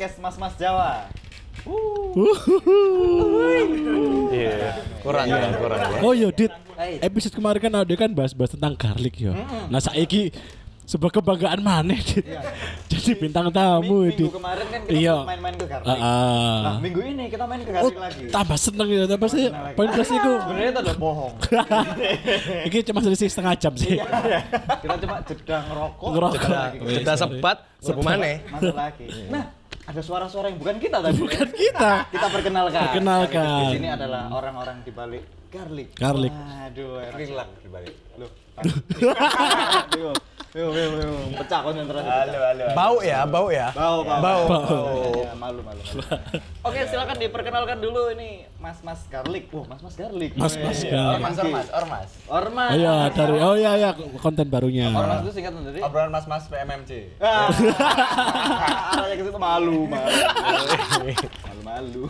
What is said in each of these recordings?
podcast Mas-Mas Jawa. Iya. Kurang ya, kurang ya. Oh iya, Dit. Episode kemarin kan ada kan bahas-bahas tentang garlic ya. Nah, saiki sebuah kebanggaan mana, Dit. Jadi bintang tamu, Ming- Dit. Minggu kemarin kan kita Iya. sempat main-main ke Garlic. Ah, ah. Nah, minggu ini kita main ke Oh, Garlic lagi. tambah seneng ya, tambah sih. Poin plus iku. Sebenarnya itu adalah bohong. Iki cuma selisih setengah jam sih. kita cuma jeda ngerokok. Ngerokok. jeda sorry. sebat, mana? Masuk lagi. Nah, ada suara-suara yang bukan kita tadi. Bukan kita. Kita perkenalkan. Perkenalkan. Di sini adalah orang-orang di balik Garlic. Garlic. Aduh, Rilak di balik. Loh. Aduh. Aduh. Pecah konsentrasi. Halo, halo. Bau ya, bau ya. Bau, bau. Bau. Bau. Ya, malu, malu. malu. Oke, silakan diperkenalkan dulu ini Mas-mas Garlic. Wah, Mas-mas Garlic. Mas-mas Garlic. Ormas, ormas, ormas. Ormas. Oh iya, dari oh iya iya konten barunya. Ormas itu singkatan dari Obrolan mas-mas PMMC. Ah, Arahnya ke situ malu, malu. Malu, malu.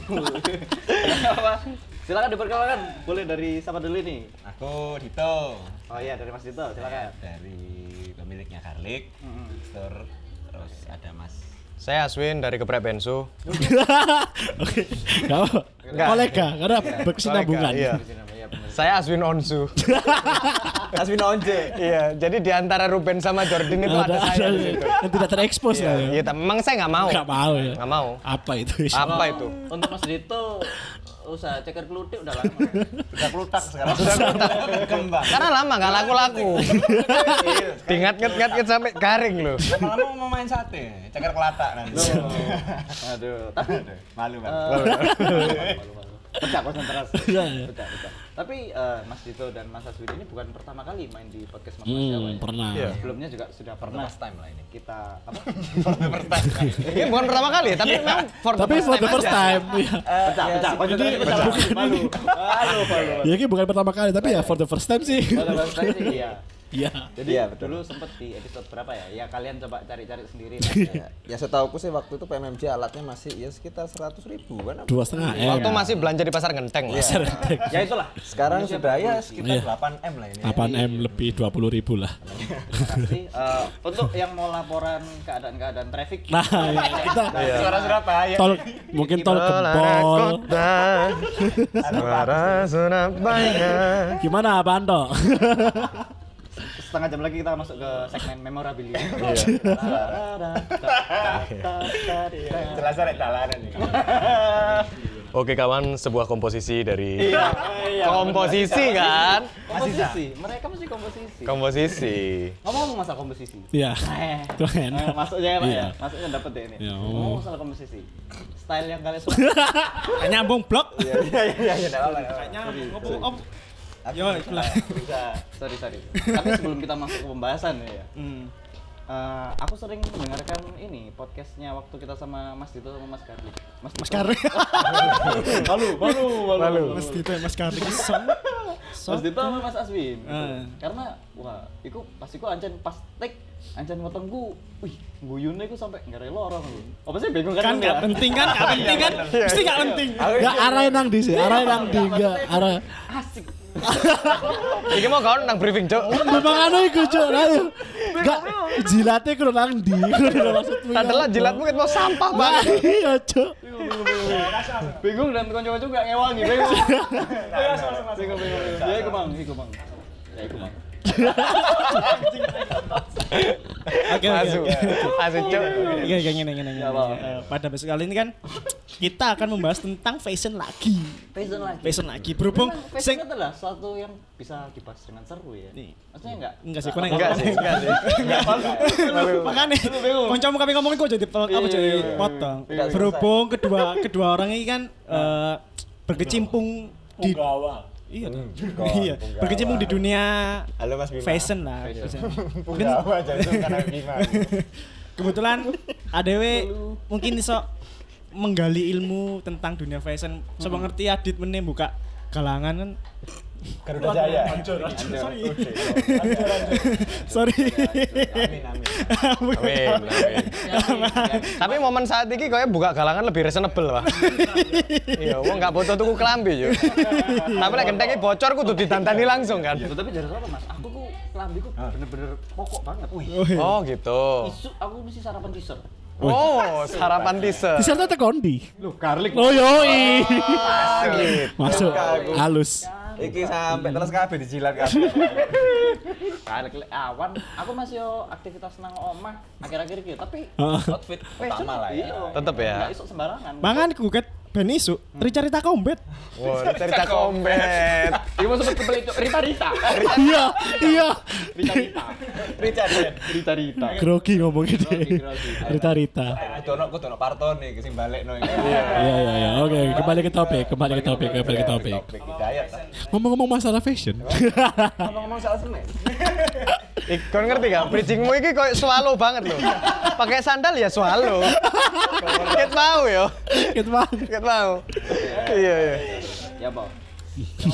Silakan diperkenalkan. Boleh dari siapa dulu nih? Aku Dito. Oh iya, dari Mas Dito, silakan. Dari pemiliknya Garlic. Store. Terus ada Mas. Saya Aswin dari Geprek Bensu. Oke. Enggak. Kolega karena berkesinambungan. Iya. Saya Aswin Onsu. Aswin Onje. Iya, jadi di antara Ruben sama Jordan itu ada, saya di situ. yang tidak terekspos lah ya. Iya, tapi memang saya nggak mau. Enggak mau ya. Nggak mau. Apa itu? Apa itu? Untuk Mas Dito usaha ceker kelutik udah lama. Udah pelutak sekarang. Sudah pelutak. Kembang. Karena lama nggak laku-laku. Diingat nget nget sampai garing loh. Lama-lama mau main sate. Ceker kelatak nanti. Aduh, tapi Malu, Bang. eh, malu, malu. Pecah konsentrasi. Iya, iya. Pecah, pecah. Tapi eh, Mas Dito dan Mas Aswin ini bukan pertama kali main di podcast Mas Mas Hmm, Jawa ya? pernah. Iya. Sebelumnya juga sudah pernah First time lah ini. kita apa? Ini bukan pertama kali, tapi memang for the Tapi first for the time first aja. time. Iya. Pecah, pecah. Konsentrasi pecah. Malu. Malu, malu. malu. Ya ini bukan pertama kali tapi ya for the first time sih. Pada first time sih iya. Iya. Jadi Iya, betul. dulu sempet di episode berapa ya? Ya kalian coba cari-cari sendiri. Ya, ya setauku sih waktu itu PMMC alatnya masih ya sekitar 100 ribu kan. Dua setengah M. Waktu masih belanja di pasar genteng. lah. ya itulah. Sekarang Manusia sudah ya sekitar Iya. 8 M lah ini. 8 M lebih 20 ribu lah. Makasih. Eh, untuk yang mau laporan keadaan-keadaan traffic Nah, ya, kita Suara Surabaya. tol mungkin tol gempol. Suara Surabaya. Gimana Pak Anto? setengah jam lagi kita masuk ke segmen memorabilia. Jelas rek dalanan nih. Oke kawan, sebuah komposisi dari Iya, komposisi kan? komposisi. Mereka mesti komposisi. Komposisi. Ngomong masalah komposisi. Iya. Eh, Itu eh, enak. masuknya ya, Pak ya. Iya. Masuknya dapat deh ini. Iya, Ngomong oh. masalah komposisi. Style yang kalian suka. Nyambung blok. Iya iya iya iya Yo, itulah. Bisa. Sorry, sorry. Tapi sebelum kita masuk ke pembahasan ya. Hmm. eh, aku sering mendengarkan ini podcastnya waktu kita sama Mas Dito sama Mas Karli. Mas, Mas Karli. malu, malu, malu, malu. Mas Tito, Mas Karli song. Mas Dito sama Mas Aswin. gitu. Eh. Karena wah, iku pas iku ancen pas take ancen wetengku, wih, guyune iku sampai nggak rela orang lu. Apa sih bingung kan? Kan kamu nggak ya? penting kan? Nggak penting kan? Mesti nggak penting. Aku- Nggak arah nang di sih, arah nang di nggak arah. Asik. Iki mau kau nang briefing, Cok. Memang anu iku cuk, ayo. Enggak jilatnya kudu nang di, kudu maksudmu. Adalah jilatmu kan mau sampah banget. Iya cuk. Bingung dan konco-konco gak ngewangi, bingung. Bingung, bingung, bingung. Ya iku Bang, iku Bang. Ya iku Bang. Oke, Masuk. Masuk, Cok. Iya, iya. Eh, Pada besok kali ini kan kita akan membahas tentang fashion lagi. Fashion lagi. Fashion lagi. Berhubung fashion sing adalah suatu yang bisa dibahas dengan seru ya. Nih. Maksudnya enggak? enggak sih, Enggak sih, enggak sih. Makanya kancamu kami ngomong kok jadi apa Iya, jadi iya, potong. Berhubung kedua kedua orang ini kan eh, berkecimpung di Iya, dong. iya, berkecimpung di dunia Halo Mas Bima. fashion lah. fashion. Punggawa aja itu karena Bima. Kebetulan ADW mungkin iso menggali ilmu tentang dunia fashion. Coba ngerti Adit meneh buka galangan kan. Garuda Jaya. Sorry. Sorry. Amin amin. Amin, amin. Tapi momen saat ini kayaknya buka galangan lebih reasonable, Pak. Iya, wong nggak butuh tuku kelambi yo. Tapi lek gentengnya bocor kudu ditantani langsung kan. Tuh, tapi jadi apa mas? Aku tuh kelambi ku bener-bener pokok banget. Oh, iya. Oh, gitu. Isu aku mesti sarapan t-shirt. Oh, sarapan teaser. T-shirt teh kondi. Lu garlic. Oh yoi. Asik. Masuk. Halus. Iki sampai terus kabeh dijilat kabeh. Garlic le- awan. Aku masih yo aktivitas nang omah akhir-akhir iki tapi. Outfit utama lah ya. Tetep ya. Enggak iso sembarangan. Mangan gugat ben isu, rica-rica kombet. Wah, cerita kombet. Iya mau sebut kebeli itu Rita Rita. Iya, iya. Rita Rita. Richard. Rita Rita. Grogi ngomong gitu. Grogi, grogi. Rita Rita. Kudu ono kudu ono parton nih sing balekno iki. Iya, iya, iya. Oke, kembali ke topik, kembali ke topik, kembali ke topik. Ngomong-ngomong masalah fashion. Ngomong-ngomong soal semen. Ik, kon ngerti gak? Bridgingmu iki koyo swallow banget loh. Pakai sandal ya swallow. Ket mau yo. Gitu bang. Ket mau. Iya, iya. Ya, Pak.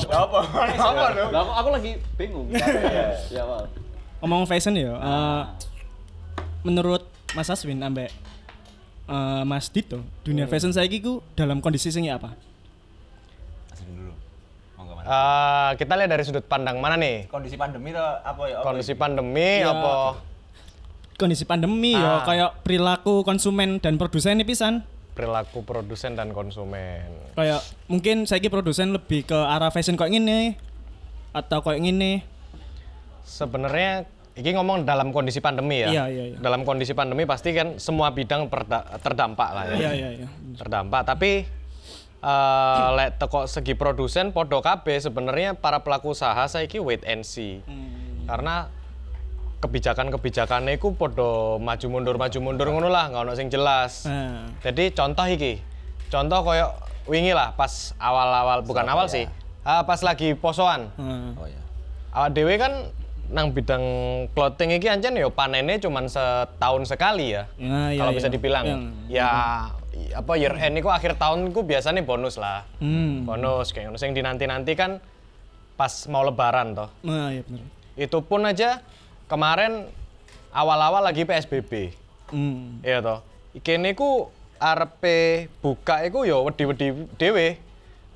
Apa? Apa? Lah aku, aku lagi bingung. Ya, Pak. Ngomong fashion ya, eh, menurut Mas Aswin ambek eh, Mas Dito, dunia fashion saiki ku dalam kondisi sing apa? Eh, kita lihat dari sudut pandang mana nih? Kondisi pandemi tuh apa ya? Kondisi pandemi Iya. apa? Kondisi pandemi Ah. ya kayak perilaku konsumen dan produsen ini pisan. Perilaku produsen dan konsumen. Kayak mungkin saiki produsen lebih ke arah fashion kayak gini atau kayak gini. Sebenarnya ini ngomong dalam kondisi pandemi ya. Iya, iya, iya. Dalam kondisi pandemi pasti kan semua bidang perda- terdampak lah ya. Iya iya iya. Terdampak, tapi eh lek teko segi produsen podo kabeh sebenarnya para pelaku usaha saiki wait and see. Karena kebijakan-kebijakannya itu podo maju mundur maju mundur ngono lah, nggak ono sing jelas. Nah, Jadi contoh iki. Contoh koyo wingi lah pas awal-awal bukan awal sih. ah, pas lagi posoan. nah. Oh ya. Awak dewe kan nang bidang clothing iki ancen yo panennya cuman setahun sekali ya. Ya, ya, Kalau ya. bisa dibilang. Yang- Ya apa year end iku akhir tahun iku biasanya bonus lah. Hmm. Bonus kayak ngono sing dinanti-nanti kan pas mau lebaran toh. Nah, iya bener. Itu pun aja kemarin awal-awal lagi PSBB. Hmm. Iya toh. Kene ku arepe buka iku yo wedi-wedi dhewe.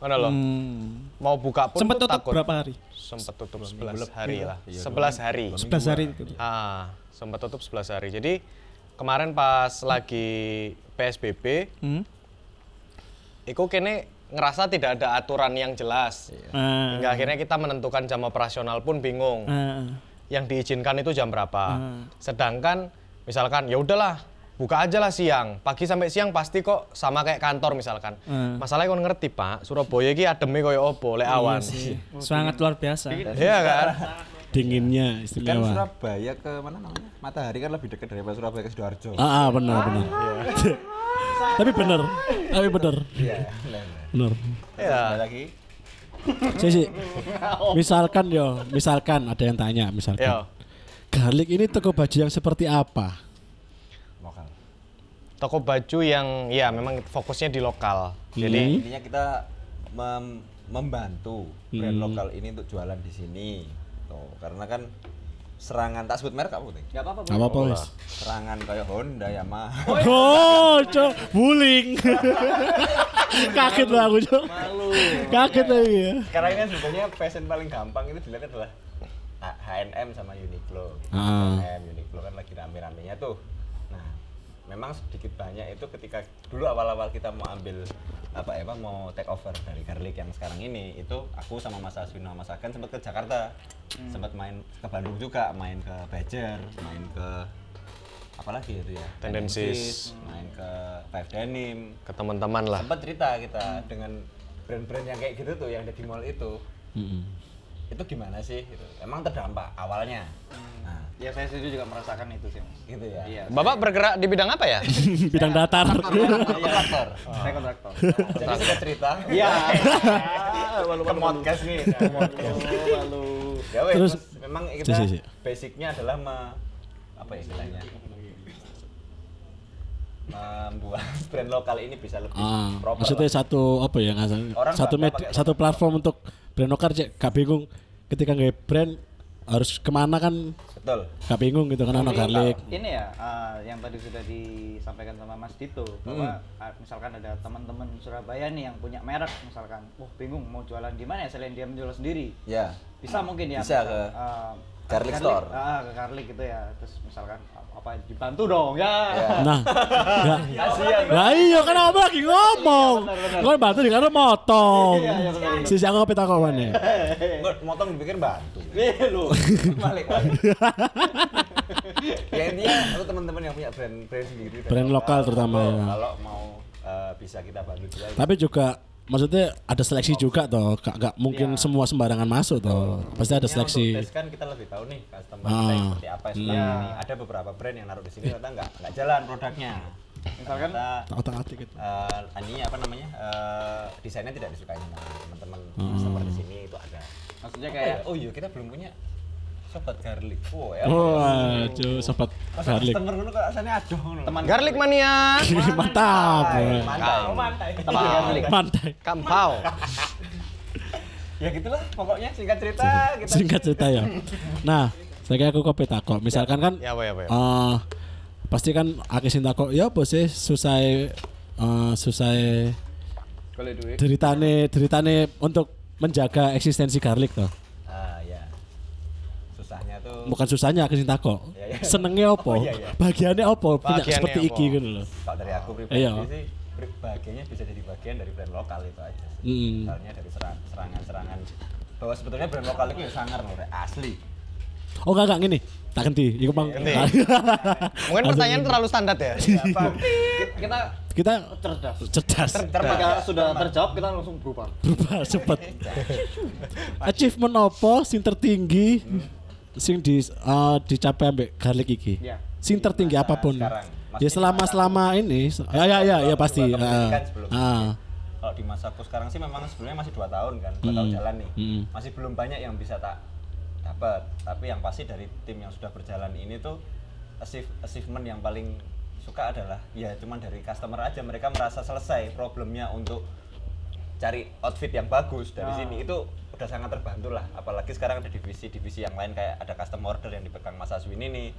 Ngono loh. Hmm. Mau buka pun Sempat tuh tutup takut. berapa hari? Sempat tutup 11 hari lah. 11 hari. 11 hari itu. Ah, sempat tutup 11 hari. Jadi kemarin pas lagi PSBB, Hmm. itu kene ngerasa tidak ada aturan yang jelas. Ah. Hingga akhirnya kita menentukan jam operasional pun bingung. Ah. Yang diizinkan itu jam berapa. Hmm. Sedangkan misalkan ya udahlah buka aja lah siang. Pagi sampai siang pasti kok sama kayak kantor misalkan. Hmm. Masalahnya kon ngerti, Pak, Surabaya iki ademe koyo opo lek awan. Iya sih. Sangat luar biasa. Iya kan? Dinginnya Kan istimewa. Surabaya ke mana namanya? Matahari kan lebih dekat daripada Surabaya ke Sidoarjo. Ah, ah, benar benar. Tapi benar. Tapi benar. Iya. Benar. Iya. Ada lagi. Sisi. Misalkan yo, misalkan ada yang tanya, misalkan. Yo. Garlic ini toko baju yang seperti apa? Lokal. toko baju yang ya memang fokusnya di lokal. Jadi Hmm. Intinya kita mem- membantu brand lokal ini untuk jualan di sini. Tuh, karena kan serangan tak sebut merek apa tuh? Enggak apa-apa. Gak apa-apa wis. Serangan kayak Honda, Yamaha. Oh, cok, bullying. Kaget lah aku, cok. Malu. Kaget lagi ya. Sekarang ini sebetulnya fashion paling gampang itu dilihat adalah H&M sama Uniqlo. Ah. H&M, Uniqlo kan lagi rame-ramenya tuh. Memang sedikit banyak itu ketika dulu awal-awal kita mau ambil apa ya, mau take over dari Garlic yang sekarang ini itu aku sama Mas Aswin sama Mas Agan sempat ke Jakarta. Sempat main ke Bandung juga, main ke Badger, main ke apalagi itu ya Tendencies. main ke Five Denim ke teman-teman lah. sempat cerita kita dengan brand-brand yang kayak gitu tuh yang ada di mall itu Mm-mm. Itu gimana sih gitu. emang terdampak awalnya nah Ya saya sendiri juga merasakan itu sih, Mas. gitu ya Iya. Bapak bergerak di bidang apa ya? Bidang datar. kontraktor Saya kontraktor. jadi sudah cerita Iya. ke podcast nih Lalu ya wes, Terus- terus memang kita si, si. basicnya adalah me- apa ya istilahnya membuat brand lokal ini bisa lebih Ah, proper maksudnya lah. satu apa ya nggak Orang satu satu platform untuk brand lokal cek. Gak bingung. Ketika nggak brand harus ke mana kan? Betul. Gak bingung gitu kan anak garlic. ini ya eh, yang tadi sudah disampaikan sama Mas Dito bahwa eh, misalkan ada teman-teman Surabaya nih yang punya merek misalkan, wah bingung mau jualan di mana ya? Selain dia menjual sendiri. ya. Bisa mungkin ya. Bisa misal, ke eh, Garlic store. Ah, ke garlic gitu ya. Terus misalkan apa dibantu dong ya. Ya. Nah, enggak. Kasihan. Lah iya kan apa lagi ngomong. Kau bantu di karena motong. Iya, iya. Sisi aku kopi takoman ya. Nggak, motong dipikir bantu. Iya lu. Balik ya intinya lu teman-teman yang punya brand brand sendiri Brand lokal terutama, kalau- ya. kalau mau eh, bisa kita bantu juga Tapi juga maksudnya ada seleksi juga toh. Gak, gak mungkin Iya. semua sembarangan masuk toh. Pasti ada seleksi. untuk tes kan kita lebih tahu nih customer Ah. kita seperti apa Iya. ini ada beberapa brand yang naruh di sini ternyata nggak nggak jalan produknya Misalkan Otak atik gitu. eh ininya apa namanya eh, desainnya tidak disukai sama teman-teman Hmm. customer di sini itu ada maksudnya kayak kayak oh iya kita belum punya sobat garlic oh ya Wah, cuy, sobat garlic. customer kok ngono. teman Garlic mania. Mantap. Mantai, mantai. Oh, mantai. Teman Iya, garlic. Mantai. Kampau. ya gitulah pokoknya singkat cerita kita Singkat cerita ya. Nah, saya aku kopi takok. Misalkan kan Ya apa ya apa ya. eh, pasti kan akeh sing takok, ya apa sih susah eh, susah deritane deritane untuk menjaga eksistensi garlic toh. ah ya susahnya tuh Bukan susahnya akeh sing takok. Iya, iya. Senengnya apa? Oh, iya, iya. Bagiannya apa? Punya Bagiannya seperti iki gitu loh. kalau dari aku pribadi Iya. sih bagiannya bisa jadi bagian dari brand lokal itu aja. Mm. misalnya dari serang- serangan-serangan bahwa sebetulnya brand lokal itu ya sangar loh Rek. asli Oh enggak enggak gini. Tak ganti. Iku. Ganti. Mungkin pertanyaan terlalu standar ya. Apa? Kita Kita cerdas. cerdas. Ketika sudah terjawab kita langsung berubah. Berubah cepet. Achievement apa sing tertinggi sing di eh, dicapai ambek garlic iki? Iya. Sing tertinggi Masa apa pun. sekarang. Ya Maksudnya selama selama ini ya ya ya, ya pasti. Dua tahun Ah, kan ah. kalau di masaku sekarang sih memang sebelumnya masih dua tahun kan dua tahun Mm. jalan nih Mm. masih belum banyak yang bisa tak dapat tapi yang pasti dari tim yang sudah berjalan ini tuh achieve- achievement yang paling suka adalah ya cuman dari customer aja mereka merasa selesai problemnya untuk cari outfit yang bagus dari Ah. sini itu udah sangat terbantu lah. Apalagi sekarang ada divisi-divisi yang lain kayak ada custom order yang dipegang Mas Aswin ini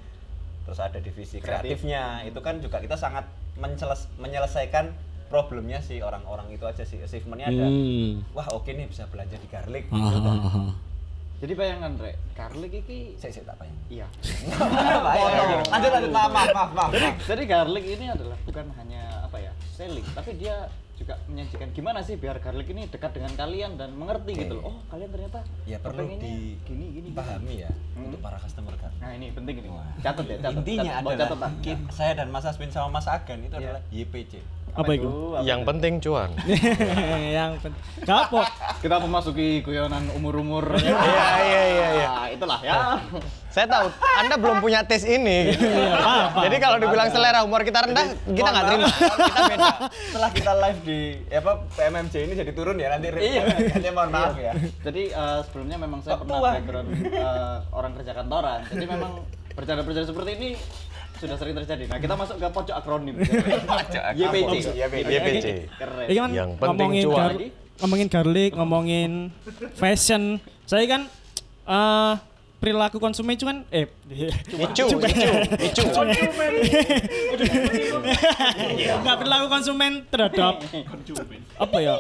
terus ada divisi Kreatif. kreatifnya. Itu kan juga kita sangat menceles- menyelesaikan problemnya si orang-orang itu aja sih. Achievementnya ada. Hmm. wah oke nih bisa belanja di garlic. Ah, gitu ah, ah. Jadi bayangkan Rek, garlic iki saya saya tak payah iya. lanjut lanjut. Maaf maaf maaf maaf Jadi, jadi garlic ini adalah bukan hanya apa ya selling, tapi dia juga menyajikan gimana sih biar garlic ini dekat dengan kalian dan mengerti Oke. gitu loh. Oh kalian ternyata ya perlu di gini gini. gini. pahami ya Hmm. untuk para customer kan Nah ini penting ini. Wah. Catat ya, catat. intinya catat. Adalah catatan. ki- saya dan Mas Aswin sama Mas Agan itu Iya. adalah YPC Apa itu? Apa Yang itu? penting cuan. yang penting. Gak apa. Kita memasuki guyonan umur-umur. Iya iya iya iya. Nah, itulah ya. Saya tahu Anda belum punya tes ini. apa, Jadi kalau dibilang selera humor kita rendah, kita nggak terima. Kita beda. setelah kita live di ya apa PMMJ ini jadi turun ya nanti Iya. nanti mohon maaf ya Jadi eh, sebelumnya memang saya pernah background eh, orang kerja kantoran. Jadi memang bercanda-bercanda seperti ini sudah sering terjadi. Nah, kita masuk ke pojok akronim. YPC. YPC. Keren. Ini kan Yang penting ngomongin cuan. gar- ngomongin garlic, ngomongin fashion. Saya kan eh perilaku konsumen itu kan eh Icu, icu, icu. Enggak perilaku konsumen terhadap apa ya?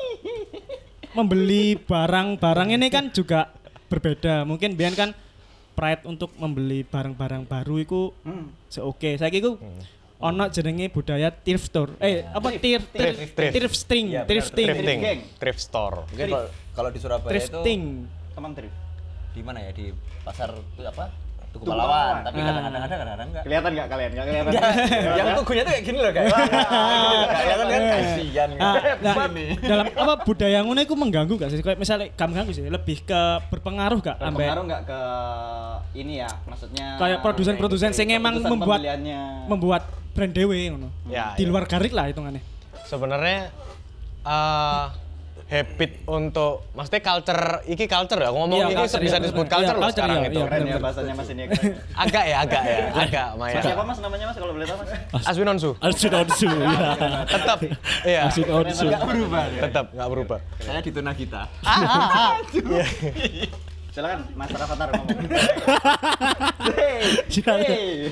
Membeli barang-barang ini kan juga berbeda. Mungkin biar kan pride untuk membeli barang-barang baru itu Hmm. oke. Saya kira ono jenenge budaya thrift store. Eh, apa thrift thrift Thrift. thrift string, thrifting. Thrifting, Geng. thrift store. mungkin kalau, di Surabaya Thrifting. itu Teman trip. di mana ya di pasar itu apa Tugu Pahlawan tapi kadang-kadang ada kadang-kadang enggak Kelihatan nggak kalian? Nggak kelihatan. yang tugunya tuh kayak gini loh kayak kelihatan kan kasihan Ah, nah, dalam apa budaya ngono iku mengganggu gak sih? Kayak misalnya gak mengganggu sih, lebih ke berpengaruh gak ambek Berpengaruh nggak ke ini ya? Maksudnya Kayak produsen-produsen sing emang membuat- membuat brand dewe ngono. Ya, Di ya. luar garik lah hitungannya. Sebenarnya eh habit untuk maksudnya culture iki culture ya ngomong Iya, iki culture, bisa iya. disebut Iya, culture loh culture, sekarang iya, itu iya. Keren ya bahasanya Mas ini ya. agak ya agak ya agak Maya Siapa Mas namanya Mas kalau boleh tahu Mas? Aswinonsu Arjun Onsu ya. tetap iya Arjun Onsu. nggak berubah ya tetap nggak berubah saya di tuna kita ah, ah, ah. Iya. Silakan Mas Rafathar ngomong. Hey, Silakan. hey.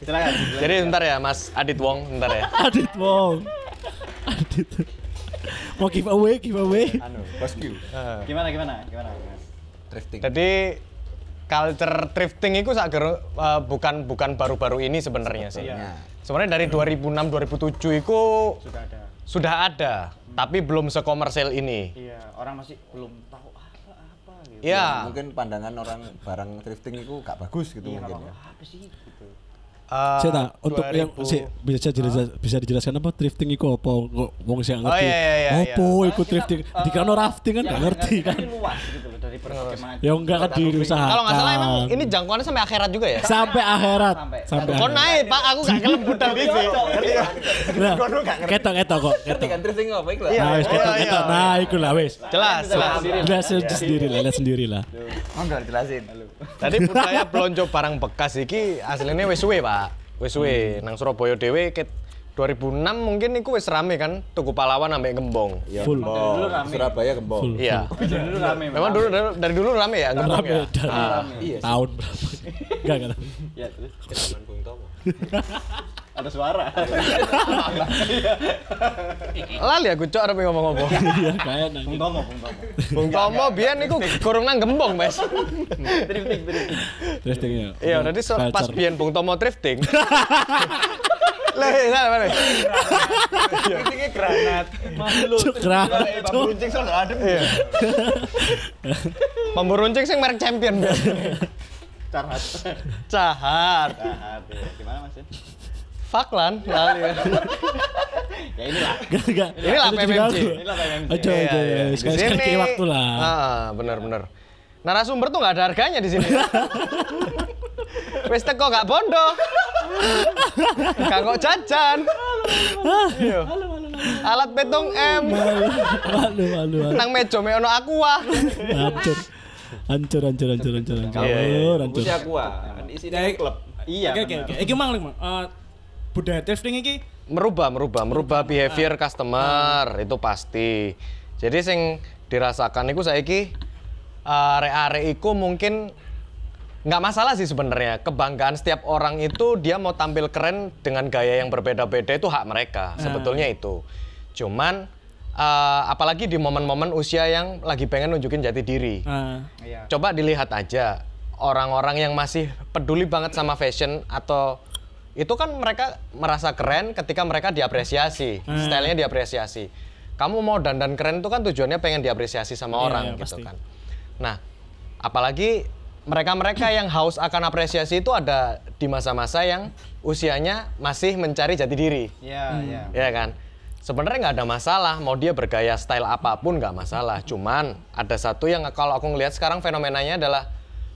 Silakan. jadi bentar ya Mas Adit Wong bentar ya Adit Wong. Adit. Mau give away, give away. anu bosku Eh, Gimana gimana? Gimana? Mas? drifting jadi culture thrifting itu sager eh, bukan bukan baru-baru ini sebenarnya sih. Sebenarnya dari 2006 2007 itu Sudah ada. sudah ada, tapi belum sekomersil ini. Iya, orang masih belum tahu apa-apa gitu. Iya. Mungkin pandangan orang barang thrifting itu gak bagus gitu Iya, mungkin ya. Apa sih gitu. Eh, Saya tak, untuk yang 2000 si, bisa dijelaskan, bisa dijelaskan apa thrifting itu apa? Wong sing Oh, ngerti. iya, iya, iya, Apa iku thrifting? Dikano rafting kan Ya, gak ngerti kan. Luas gitu dari macam. Ya enggak kan diusahakan. Kalau nggak salah emang ini jangkauannya sampai akhirat juga ya? sampai akhirat. Sampai- Sampai Kok akhirat. naik pak, aku gak kelembut tapi sih. Nah, ketok ketok kok, Ngerti ketok. kan thrifting apa iku lah. Iya. Nah, wis ketok iya, ketok. iya. Nah, iku lah wis. Jelas, jelas. Jelas sendiri lah, lihat sendiri lah. Oh enggak dijelasin. Tadi budaya belonjo barang bekas iki aslinya wis suwe pak, wis suwe. Nang Surabaya dewe ket 2006 mungkin iku wis rame kan, tuku pahlawan sampai gembong. Iya. Full. Dulu rame. Surabaya gembong. Full. Iya. Dulu rame. Memang dulu dari, dari dulu rame ya gembong Rame ya. dari Ah. Iya. tahun berapa? Enggak enggak. Ya, terus Zaman Bung Tomo. ada suara. Lali aku cok arep ngomong apa. Iya, kayak nang. Bung Tomo, Bung Tomo. Bung Tomo biyen niku kurung nang gembong, Mas. Drifting, drifting. Thrifting ya. Iya, so- pas biyen Bung Tomo drifting. Lah, salah mana? Driftingnya granat. Cuk, granat. Bambu runcing soalnya adem. Iya. Pemburuncing sing merek champion biasa. Carhat. Cahat. Carhat. ya. Gimana Mas? Fuck lan, lali. Ya inilah. Enggak enggak. Inilah aku. Inilah PMMG. Aja aja ya. Di Sekali waktu lah. Ah, bener-bener. Narasumber tuh nggak ada harganya di sini. Wis teko gak bondo. Gak kok jajan. Iya. Alat petung M. Malu malu malu. Nang meja me ono aqua. Hancur. Hancur hancur hancur hancur hancur. Iya, iya. Hancur. Usia gua. Isinya Ya, klub. Iya. Oke oke benar. oke. Iki mang Mang. Eh, budaya thrifting iki? Merubah merubah merubah behavior customer itu pasti. Jadi sing dirasakan itu saiki arek-arek iku mungkin nggak masalah sih sebenarnya. Kebanggaan setiap orang itu dia mau tampil keren dengan gaya yang berbeda-beda itu hak mereka. Sebetulnya itu. Cuman eh, apalagi di momen-momen usia yang lagi pengen nunjukin jati diri. Ah, Iya. Coba dilihat aja orang-orang yang masih peduli banget sama fashion atau itu kan mereka merasa keren ketika mereka diapresiasi, stylenya diapresiasi. Kamu mau dandan keren itu kan tujuannya pengen diapresiasi sama Iya, orang iya, gitu pasti. kan. Nah, apalagi mereka-mereka yang haus akan apresiasi itu ada di masa-masa yang usianya masih mencari jati diri Iya, iya. ya kan sebenarnya nggak ada masalah mau dia bergaya style apa pun nggak masalah cuman ada satu yang kalau aku ngelihat sekarang fenomenanya adalah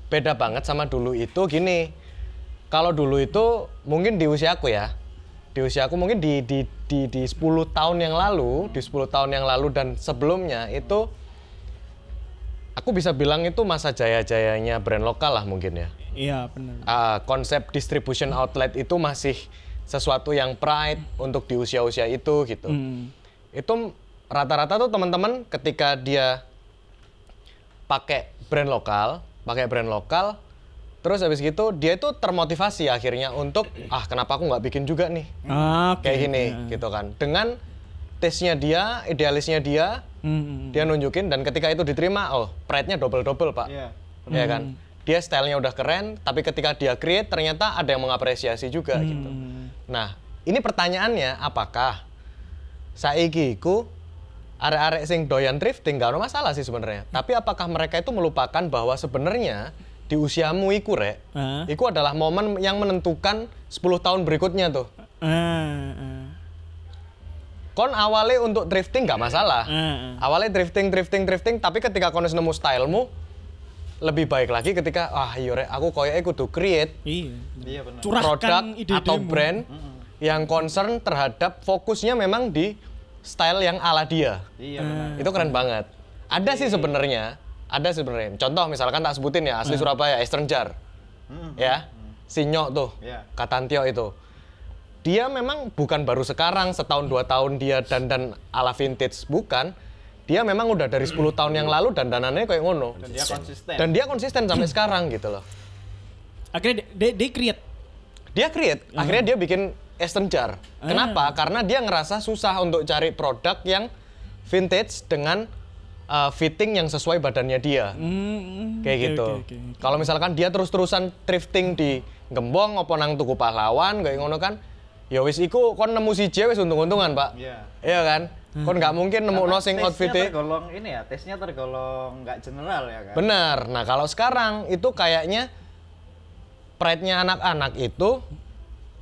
beda banget sama dulu itu gini kalau dulu itu mungkin di usiaku ya di usiaku mungkin di di di di 10 tahun yang lalu di 10 tahun yang lalu dan sebelumnya itu aku bisa bilang itu masa jaya-jayanya brand lokal lah mungkin ya iya benar. Ah, konsep distribution outlet itu masih sesuatu yang pride untuk di usia-usia itu gitu. Hmm. Itu rata-rata tuh teman-teman ketika dia pakai brand lokal, pakai brand lokal, terus habis gitu dia itu termotivasi akhirnya untuk ah kenapa aku nggak bikin juga nih Ah, oke. kayak gini gitu kan. Dengan taste-nya dia, idealisnya dia, Hmm, hmm, dia nunjukin dan ketika itu diterima, oh pride-nya double-double pak. Iya. Ya kan? Dia stylenya udah keren, tapi ketika dia create ternyata ada yang mengapresiasi juga gitu. Nah, ini pertanyaannya apakah saiki iku arek-arek sing doyan thrifting gak ada masalah sih sebenarnya. Tapi apakah mereka itu melupakan bahwa sebenarnya di usiamu iku rek, Ah. iku adalah momen yang menentukan 10 tahun berikutnya tuh. Ah, ah, Kon awalnya untuk drifting gak masalah. ah, ah. Awalnya drifting, drifting, drifting, tapi ketika kon nemu stylemu, lebih baik lagi ketika ah iya rek, aku koyoke kudu create Iya. Iya benar. produk Curahkan ide atau brand yang concern terhadap fokusnya memang di style yang ala dia. Iya benar. Itu keren banget. Ada sih sebenarnya, ada sebenarnya. Contoh misalkan tak sebutin ya asli Surabaya Eastern Jar. Ya. Sinyo tuh. Iya. Katantio itu. Dia memang bukan baru sekarang setahun dua tahun dia dandan ala vintage bukan. Dia memang udah dari 10 tahun yang lalu dandanannya kayak ngono. Dan dia konsisten. Dan dia konsisten sampai sekarang gitu loh. Akhirnya dia, dia, dia create. Dia create, akhirnya dia bikin Eastern Jar. Kenapa? Karena dia ngerasa susah untuk cari produk yang vintage dengan uh, fitting yang sesuai badannya dia. Hmm, Kayak oke, gitu. oke, oke. Kalau misalkan dia terus-terusan thrifting di Gembong apa nang tuku pahlawan kayak ngono kan, ya wis iku kon nemu siji wis untung-untungan, Pak. Iya. Iya kan? Kon nggak mungkin nemu no sing outfitnya tergolong ini ya, tesnya tergolong nggak general ya kan? Bener. Nah kalau sekarang itu kayaknya pride-nya anak-anak itu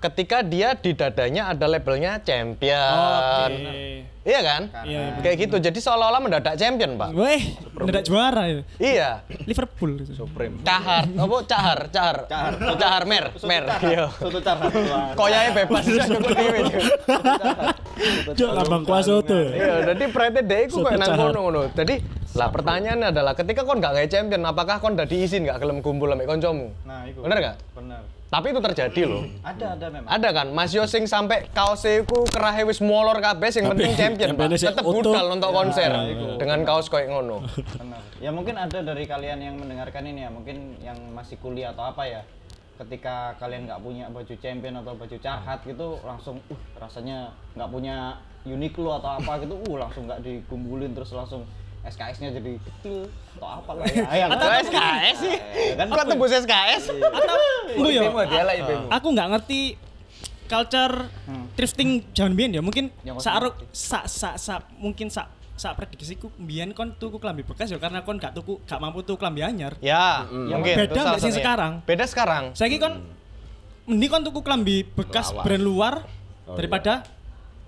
ketika dia di dadanya ada labelnya champion. Oke. Iya kan? Iya, Kayak gitu. Jadi seolah-olah mendadak champion, Pak. Weh, mendadak juara ya. Iya. Liverpool itu. Supreme. Cahar, apa cahar, cahar. Cahar. Oh, cahar mer, mer. Iya. Soto cara. Koyai bebas dhewe. Cuk, lambang kuasa soto. Iya, jadi pride dhek iku Soto koyo nang cahar. ngono-ngono. Jadi lah pertanyaannya adalah ketika kon gak kayak champion, apakah kon dadi izin gak gelem kumpul sama koncomu? Nah, itu. Bener gak? Bener. Tapi itu terjadi loh. Ada, ada memang. Ada kan, Mas Yo sing sampai kaosnya iku kerahe wis molor kabeh sing Tapi penting champion, Pak. Tetep budal nonton konser iku. dengan kaos koyo ngono. Benar. Ya mungkin ada dari kalian yang mendengarkan ini ya, mungkin yang masih kuliah atau apa ya. Ketika kalian nggak punya baju champion atau baju carhat gitu, langsung uh rasanya nggak punya Uniqlo atau apa gitu, uh langsung nggak dikumpulin terus langsung SKS-nya jadi kecil atau apa lah ya. ya Atau SKS sih? Ya kan? Kok tembus SKS? Lu ya, dia lah IPmu. aku nggak ngerti culture thrifting zaman biyen ya mungkin Yang saaruk sa sa sa mungkin sa sa prediksiku biyen kon tuku klambi bekas ya karena kon gak tuku gak mampu tuku klambi anyar. Ya, mungkin. Beda sing satunya. sekarang. Beda sekarang. Saiki kon mending kon tuku klambi bekas brand luar daripada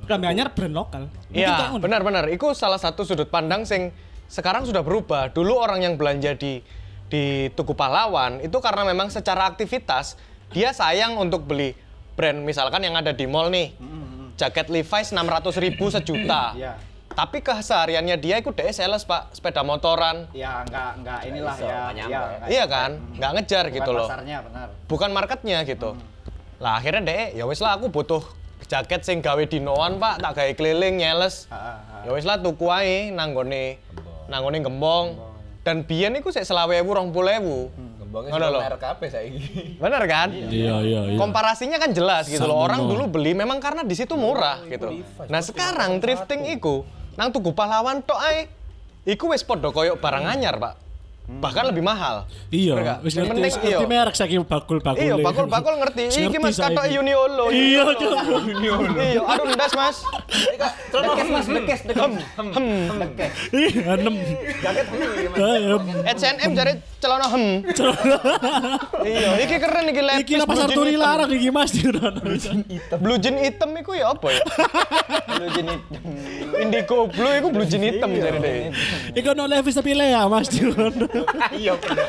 klambi anyar brand lokal. Iya, benar-benar. Itu salah satu sudut pandang sing sekarang sudah berubah. Dulu orang yang belanja di di Tugu Pahlawan itu karena memang secara aktivitas dia sayang untuk beli brand misalkan yang ada di mall nih. Jaket Levi's 600 ribu sejuta. Iya. Tapi kesehariannya dia itu DS sales pak, sepeda motoran. Ya nggak nggak inilah ya. ya, Iya nyampe. kan, nggak ngejar Bukan gitu loh. Pasarnya benar. Bukan marketnya gitu. Lah akhirnya deh, ya wis lah aku butuh jaket sing gawe dinoan pak, tak gawe keliling nyeles. Ya wis lah tuku ae nanggone nanggone gembong. Dan biyen iku sik selawe ewu rong puluh ewu. Gembongnya sudah merek kabeh saiki. Bener kan? Iya, iya, iya. Komparasinya kan jelas gitu loh. Orang dulu beli memang karena di situ murah gitu. Nah sekarang thrifting iku nang tugu pahlawan tok ae. Iku wis padha koyo barang anyar, Pak. Bahkan lebih mahal. Iya, wis ngerti, penting iya. ngerti merek saiki bakul-bakul. Iya, bakul-bakul ngerti. Iki Mas katok Uniolo. Iya, Cuk. Iya, aduh ndas Mas. Dekes mas, dekes, dekes. Dekes. Iya, enam. Jaket ini Ayo. H&M jare celana hem. Iya, iki keren iki lepis. Iki pasar turi hitam. larang iki Mas. Blue jean hitam iku ya apa ya? Blue jean Indigo blue iku blue jean hitam jare deh. Iku ono Levis tapi Lea Mas. Iya bener.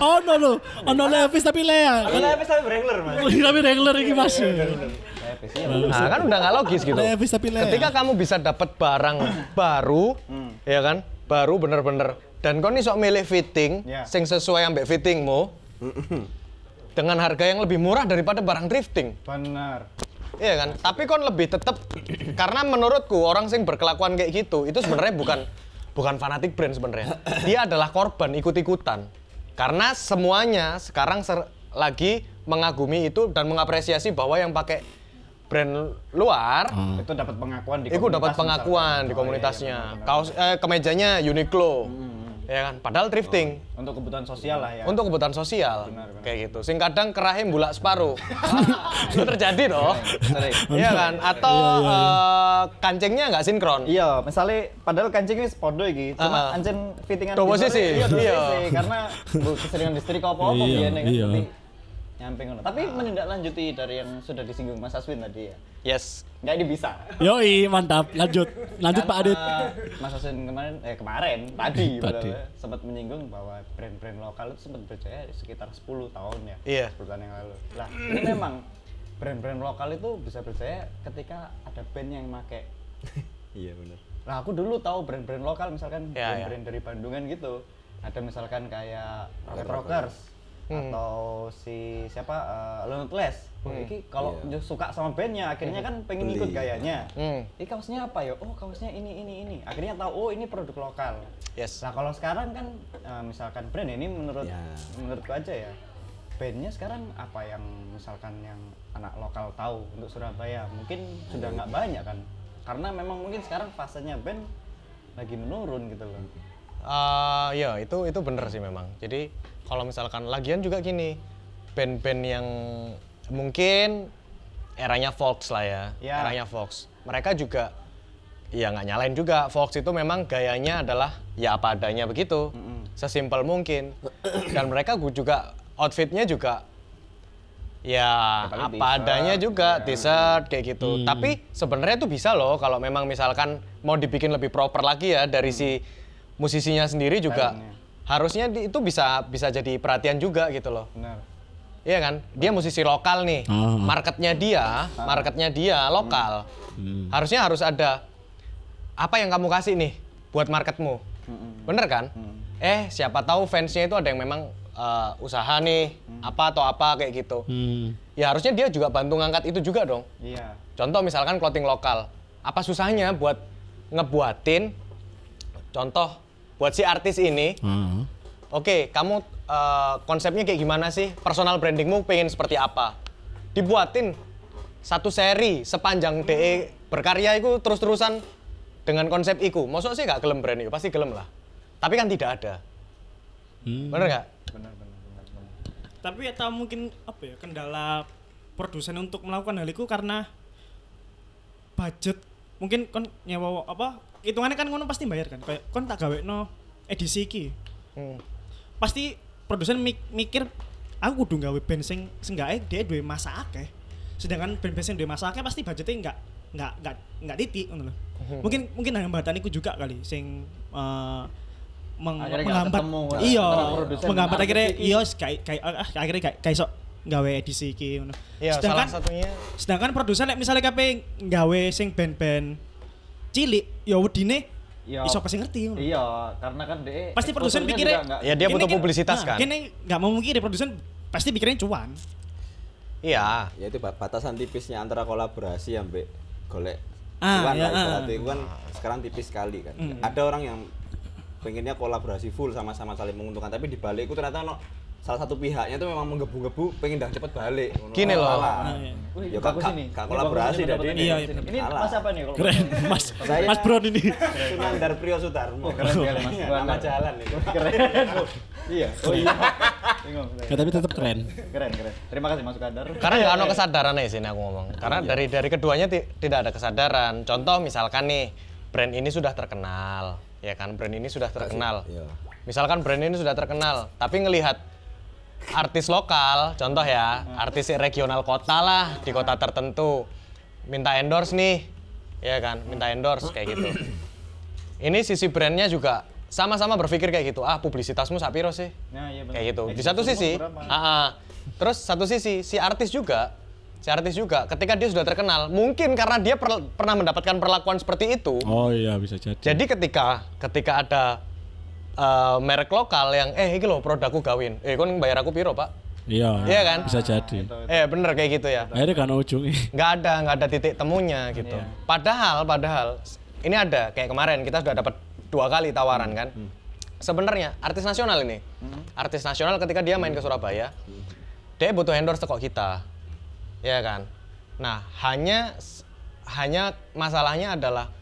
Ono lho, ono Levis tapi Lea. Kalau habis tapi Wrangler mas. Tapi regular iki Mas. Levis iya. Nah, kan udah nggak logis gitu. Levis tapi Lea. Ketika kamu bisa dapat barang baru, ya kan? Baru bener-bener dan kau nih sok milih fitting, sing sesuai ambek fittingmu, dengan harga yang lebih murah daripada barang thrifting. Benar. Iya kan? Tapi kon lebih tetap karena menurutku orang sing berkelakuan kayak gitu itu sebenarnya bukan bukan fanatik brand sebenarnya. Dia adalah korban ikut-ikutan. Karena semuanya sekarang ser- lagi mengagumi itu dan mengapresiasi bahwa yang pakai brand luar Itu dapat pengakuan di itu dapat pengakuan misalkan. di Oh, komunitasnya. iya, iya, benar. Kaos eh, kemejanya Uniqlo. Ya kan? Padahal thrifting. Untuk kebutuhan sosial lah ya. Untuk kebutuhan sosial Benar, benar. kayak gitu. Sing kadang kerahe bulak separuh. itu terjadi toh. Sering. Iya kan? Atau eh, kancingnya nggak sinkron. Iya, misalnya padahal kancing wis podo iki, Ah, ah. cuma ancen fittingan Dua posisi. Iya, Iya. karena bu keseringan distrik apa-apa Iya, biyen ya kan. iya. Nyampe ngono. Tapi menindaklanjuti dari yang sudah disinggung Mas Aswin tadi ya. Yes. Enggak ini bisa. Yoi, mantap. Lanjut. Lanjut Pak Adit. Karena Mas Aswin kemarin eh kemarin tadi, Tadi. padahal, sempat menyinggung bahwa brand-brand lokal itu sempat berjaya sekitar 10 tahun ya. Iya. 10 tahun yang lalu. Lah, ini memang brand-brand lokal itu bisa berjaya ketika ada band yang make Iya benar. Nah aku dulu tahu brand-brand lokal misalkan Ya, brand-brand dari Bandungan gitu. Ada misalkan kayak Rocket Rockers atau si siapa uh, Limitless. Oh, ini kalau Iya. suka sama bandnya akhirnya kan pengen Beli. ikut gayanya. Hmm. Ini kaosnya apa ya? Oh kaosnya ini ini ini. Akhirnya tahu oh ini produk lokal. Yes. Nah kalau sekarang kan uh, misalkan brand ini menurut Ya. menurutku aja ya bandnya sekarang apa yang misalkan yang anak lokal tahu untuk Surabaya mungkin sudah nggak banyak kan karena memang mungkin sekarang fasenya band lagi menurun gitu loh. Ah, ya itu itu bener sih memang. Jadi kalau misalkan lagian juga gini, band-band yang mungkin eranya Fox lah ya, Ya. eranya Fox. Mereka juga ya nggak nyalain juga. Fox itu memang gayanya adalah ya apa adanya begitu, sesimpel mungkin. Dan mereka juga outfitnya juga ya apa t-shirt, adanya juga ya. t-shirt kayak gitu. Tapi sebenarnya itu bisa loh kalau memang misalkan mau dibikin lebih proper lagi ya dari si musisinya sendiri juga Talentnya. harusnya di- itu bisa bisa jadi perhatian juga gitu loh. Benar. Iya kan? Dia musisi lokal nih. Ah. Marketnya dia, marketnya dia lokal. Harusnya harus ada apa yang kamu kasih nih buat marketmu. Bener kan? Eh, siapa tahu fansnya itu ada yang memang eh, usaha nih, apa atau apa kayak gitu. Hmm. Ya harusnya dia juga bantu ngangkat itu juga dong. Iya. Contoh misalkan clothing lokal. Apa susahnya buat ngebuatin contoh buat si artis ini Ah. Oke, kamu eh, konsepnya kayak gimana sih? Personal brandingmu pengen seperti apa? Dibuatin satu seri sepanjang DE berkarya itu terus-terusan dengan konsep iku. Maksudnya sih gak gelem brand itu, pasti gelem lah. Tapi kan tidak ada. Hmm. Bener nggak? Benar benar benar benar. Tapi atau mungkin apa ya kendala produsen untuk melakukan hal itu karena budget mungkin kon nyewa apa hitungannya kan ngono pasti bayar kan? Kayak kon tak gawe no edisi iki. Hmm. pasti produsen mik- mikir aku kudu gawe band sing seenggaknya dia duwe masa akeh. Sedangkan band-band sing duwe masa akeh pasti budgetnya nggak nggak nggak nggak titik ngono loh mungkin mungkin hambatan iku juga kali sing eh, meng- Akhirnya menghambat ketemu, iya produsen menghambat akhirnya iya kayak kayak ah, akhirnya kayak kayak sok gawe edisi iki ngono. Iya, sedangkan salah satunya. sedangkan produsen misalnya kape gawe sing band-band cilik ya wedine Iya. iso pasti ngerti ngono. Iya, karena kan DE Pasti produsen pikirnya- juga nggak- Ya, dia butuh kan- publisitas nah, kan? Kene nggak mau mungkin produsen pasti pikirnya cuan. iya. ya itu ba- batasan tipisnya antara kolaborasi sampai golek Ah, cuan ya, lah ah. ibaratnya itu kan sekarang tipis sekali kan Hmm. ada orang yang pengennya kolaborasi full sama-sama saling menguntungkan tapi di balik itu ternyata no, salah satu pihaknya tuh memang menggebu-gebu pengen dah cepet balik. Gini loh. Ah, iya. Wih, Ya, kak- ini. kak kolaborasi dari ini. Iya, ini. iya, Ini mas apa nih kalau Keren, Mas. Saya- Mas Bron ini. Sunan Darprio Sutarmo Oh, keren sekali, Mas. Iya, nama jalan itu keren. iya. Oh iya. Bingung. Ya, tapi tetap keren. Keren, keren. Terima kasih Mas Kadar. Karena nggak ada kesadaran ya sini aku ngomong. Karena dari dari keduanya ti- tidak ada kesadaran. Contoh misalkan nih brand ini sudah terkenal, ya kan? Brand ini sudah terkenal. Iya. Misalkan brand ini sudah terkenal, tapi ngelihat artis lokal, contoh ya, artis regional kota lah di kota tertentu, minta endorse nih, ya kan? Minta endorse kayak gitu. Ini sisi brandnya juga sama-sama berpikir kayak gitu. Ah, publisitasmu sapiro sih? Nah, iya benar. kayak gitu. Di satu sisi, ah, ah. terus satu sisi si artis juga, si artis juga, ketika dia sudah terkenal, mungkin karena dia per- pernah mendapatkan perlakuan seperti itu, Oh iya bisa jadi. jadi ketika ketika ada eh, merek lokal yang eh iki loh produkku gawin, eh kon bayar aku piro pak? Iya. Iya kan? Bisa jadi. Eh bener kayak gitu ya. Akhirnya kan ujungnya. Nggak ada nggak ada titik temunya gitu. Padahal padahal ini ada kayak kemarin kita sudah dapat dua kali tawaran kan. Sebenarnya artis nasional ini, artis nasional ketika dia main ke Surabaya, dia butuh endorse kok kita, ya kan. Nah hanya hanya masalahnya adalah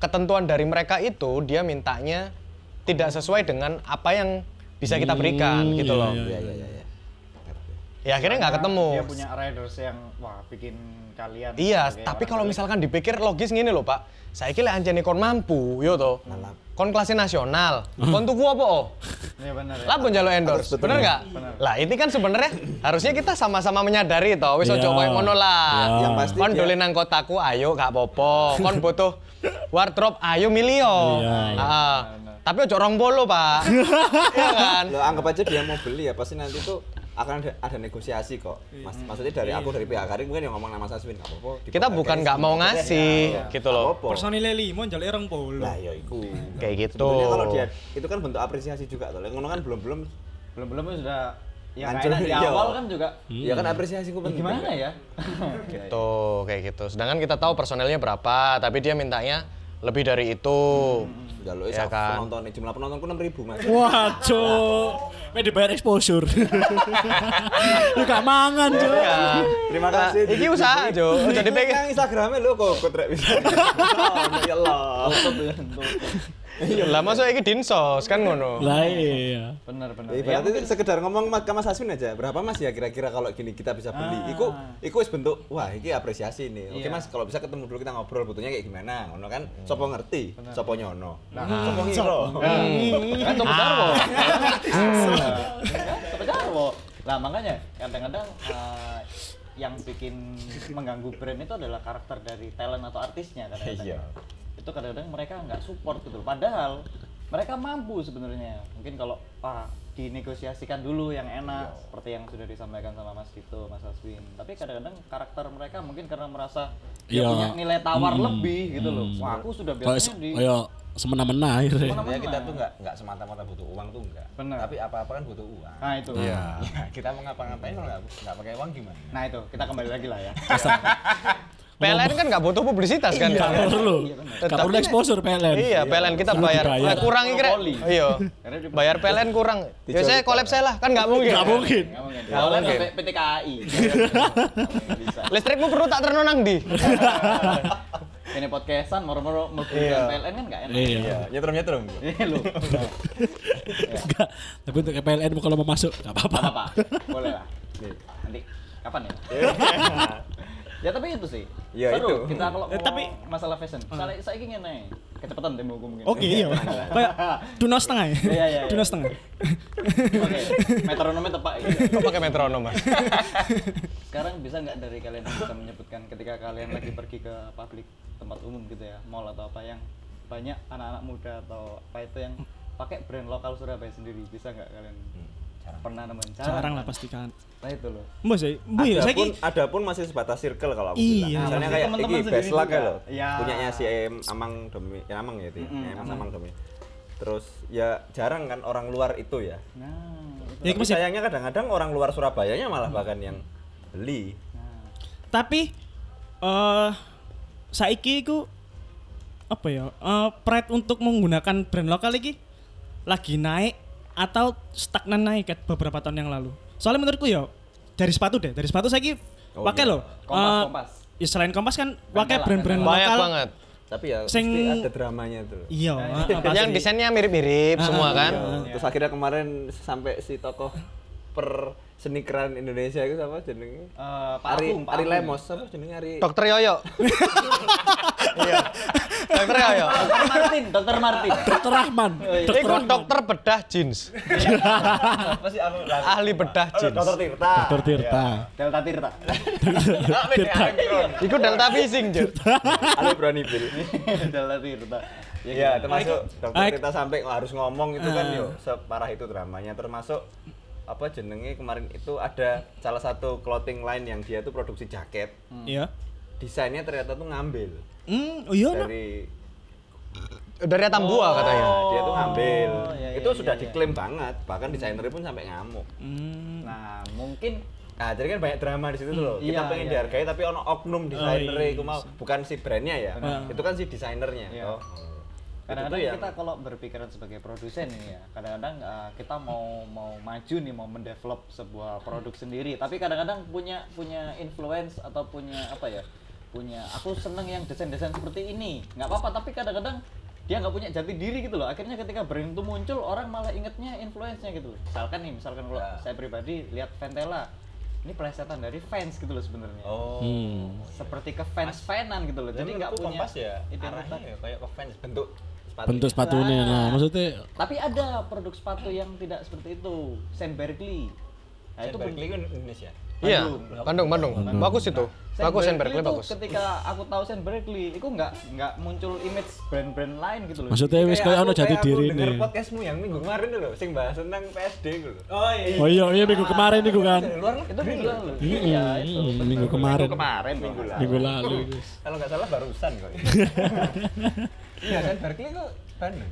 ketentuan dari mereka itu dia mintanya tidak sesuai dengan apa yang bisa kita berikan Hmm, gitu iya, loh. iya, Iya iya iya. iya. Ngerti. Ya akhirnya nggak ketemu. Dia punya riders yang wah bikin kalian. Iya, tapi kalau misalkan dipikir logis gini loh Pak. Saya kira anjani kon mampu, yo to. Kon kelasnya nasional. Kon tuku apa oh? Iya benar ya. Lah pun jalur endorse, bener nggak? Lah ini kan sebenarnya harusnya kita sama-sama menyadari toh. Wis Iya. ojo koyo ngono lah. Iya. Yang pasti Kon dolen nang kotaku, ayo gak apa-apa. Kon butuh wardrobe, ayo milio. Iya. Ah, Tapi ojo rong bolo, Pak. Iya kan? Lo anggap aja dia mau beli ya pasti nanti tuh akan ada, ada negosiasi kok. Mas, maksudnya dari aku dari pihak Karim mungkin yang ngomong nama Saswin nggak apa-apa. Kita bukan nggak mau ngasih gitu loh. Personilnya limo njaluk erong polo. Lah ya iku. Kayak gitu. Sebenarnya kalau dia itu kan bentuk apresiasi juga tuh. Yang ngono kan belum-belum belum belum sudah ya enak di iya. awal kan juga ya kan apresiasi ku ya penting. gimana ya Gitu, kayak gitu. Sedangkan kita tahu personelnya berapa, tapi dia mintanya lebih dari itu. Jaluk Ya ya kan? penonton jumlah penontonku 6000 Mas. Wah, cok. Ini dibayar exposure. Lu gak mangan, cok. Ya. Terima Nah, kasih. iki usaha, Jo. Jadi pengen Instagramnya lu kok kok rek bisa. Oh, Ya Allah. Lah masuk iki dinsos kan ngono. Lah iya. Bener bener. Ya, Ya, sekedar ngomong ke Mas Aswin aja, berapa Mas ya kira-kira kalau gini kita bisa beli. Iku iku wis bentuk wah iki apresiasi nih. Oke Iya. Mas, kalau bisa ketemu dulu kita ngobrol butuhnya kayak gimana. Ngono kan sopo ngerti, sopo nyono. Sopo ngiro. kan Sopo Jarwo. Sopo Jarwo. Lah makanya kadang-kadang eh, yang bikin mengganggu brand itu adalah karakter dari talent atau artisnya kadang-kadang. Iya. Itu kadang-kadang mereka nggak support gitu. Padahal mereka mampu sebenarnya. Mungkin kalau ah, dinegosiasikan dulu yang enak seperti yang sudah disampaikan sama Mas Dito, Mas Aswin. Tapi kadang-kadang karakter mereka mungkin karena merasa dia Iya. punya nilai tawar lebih gitu loh. Wah, aku sudah biasanya di kayak semena-mena akhirnya. Semena- Ya kita tuh nggak nggak semata-mata butuh uang tuh enggak. Bener. Tapi apa-apa kan butuh uang. Nah, itu. Iya. Ya, kita mau ngapa-ngapain kalau nggak nggak pakai uang gimana? Nah, itu kita kembali lagi lah ya. PLN kan nggak butuh publisitas kan. Iya, Bang? perlu. Gak perlu exposure PLN. Iya, PLN kita bayar. Eh, kurang. Monopoli. Iya. Bayar PLN kurang. Ya saya collab saya lah, kan nggak mungkin. Gak mungkin. Nggak mungkin. Nggak mungkin. PT KAI. Bisa. Listrikmu perlu tak terno nang di. Ini podcastan moro-moro mlebu Iya. PLN kan nggak enak. Iya. nyetrum-nyetrum. Iya lu. Enggak. Tapi untuk PLN kalau mau masuk gak apa-apa. Apa? Boleh lah. Nanti kapan ya? ya tapi itu sih. Ya, Seru. itu. Kita kalau Eh, tapi- masalah fashion. Saya saya ingin nih kecepatan demo hukum mungkin. Oke iya. Kayak Duno setengah ya. Iya, iya, iya. Duno setengah. Oke. Metronomnya tepat gitu. Kok pakai metronom, Mas? Sekarang bisa nggak dari kalian bisa menyebutkan ketika kalian lagi pergi ke publik tempat umum gitu ya, mall atau apa yang banyak anak-anak muda atau apa itu yang pakai brand lokal Surabaya sendiri bisa nggak kalian pernah nemuin? Jarang lah kan? pastikan. Nah itu loh. Mbak sih, Bu ya ada saya pun ada pun masih sebatas circle kalau aku Iya. bilang. Misalnya Masih kayak iki sendiri Beslak juga. ya loh. Iya. Punyanya si Em Amang Domi, ya Amang ya itu. ya. Mm-mm, Em Amang. Amang Domi. Terus ya jarang kan orang luar itu ya. Nah, itu. Ya, Tapi masih- sayangnya kadang-kadang orang luar Surabayanya malah bahkan yang beli. Nah. tapi eh saiki iku apa ya? eh pride untuk menggunakan brand lokal iki lagi naik atau stagnan naik kayak beberapa tahun yang lalu. Soalnya menurutku ya dari sepatu deh, dari sepatu saiki Oh, pakai iya. loh. Kompas, eh, kompas. Ya selain kompas kan pakai brand-brand Ventela. Banyak lokal. banget. Tapi ya Sing- ada dramanya tuh. Iya, eh, pasti. Yang desainnya mirip-mirip semua kan. Iya. Terus akhirnya kemarin sampai si tokoh per senikeran Indonesia itu apa jenenge? Eh, Pak Ari Agung, Pak Ari. Lemos apa jenenge Ari? Dokter Yoyo. Iya. Dokter Yoyo. Dokter Martin, Dokter Martin. Dokter Rahman. Dokter Iku dokter bedah jeans. lah. Ahli bedah jeans. Dokter Tirta. Dokter Tirta. Delta Tirta. Tirta. Iku delta fishing, Juk. Ali berani bil. Delta Tirta. Iya, termasuk dokter. Tirta sampai harus ngomong itu kan yo separah itu dramanya termasuk apa jenenge kemarin itu ada salah satu clothing line yang dia tuh produksi jaket. Iya. Desainnya ternyata tuh ngambil Hmm, oh iya no. dari Dari Atambua katanya. Nah, dia tuh ngambil. Oh, iya, iya, itu iya, sudah iya. diklaim banget, bahkan desainernya pun sampai ngamuk. Hmm. Nah, mungkin Nah, jadi kan banyak drama di situ tuh loh. Kita Iya, pengen iya, dihargai tapi ono oknum desainernya iya, itu mau bukan si brandnya ya. Benar. Itu kan si desainernya. Iya. toh. kadang-kadang yang- kita kalau berpikiran sebagai produsen ini ya kadang-kadang uh, kita mau mau maju nih mau mendevelop sebuah produk sendiri tapi kadang-kadang punya punya influence atau punya apa ya punya aku seneng yang desain-desain seperti ini nggak apa-apa tapi kadang-kadang dia nggak punya jati diri gitu loh akhirnya ketika brand itu muncul orang malah ingetnya influence-nya gitu misalkan nih misalkan kalau Ya. saya pribadi lihat Ventela ini plesetan dari fans gitu loh sebenarnya Oh. Hmm. seperti ke fans fanan gitu loh jadi nggak punya kompas ya identitas arahnya ya kayak ke fans bentuk sepatu. Bentuk sepatunya. Nah, maksudnya Tapi ada produk sepatu yang tidak seperti itu, Saint Berkeley. Nah, itu Berkeley kan Indonesia. Iya, Bandung, Bandung. Bagus itu. Bagus Saint Berkeley bagus. Ketika aku tahu Saint Berkeley, itu nggak nggak muncul image brand-brand lain gitu loh. maksudnya wis kayak ono jati diri nih. podcastmu yang minggu kemarin loh, sing bahas tentang PSD gitu loh. Oh iya. Oh iya, iya minggu kemarin itu kan. Luar Itu minggu lalu. Iya, itu. minggu kemarin. Minggu kemarin, minggu lalu. Minggu lalu. Kalau nggak salah barusan kok. Iya, Saint Berkeley kok Bandung.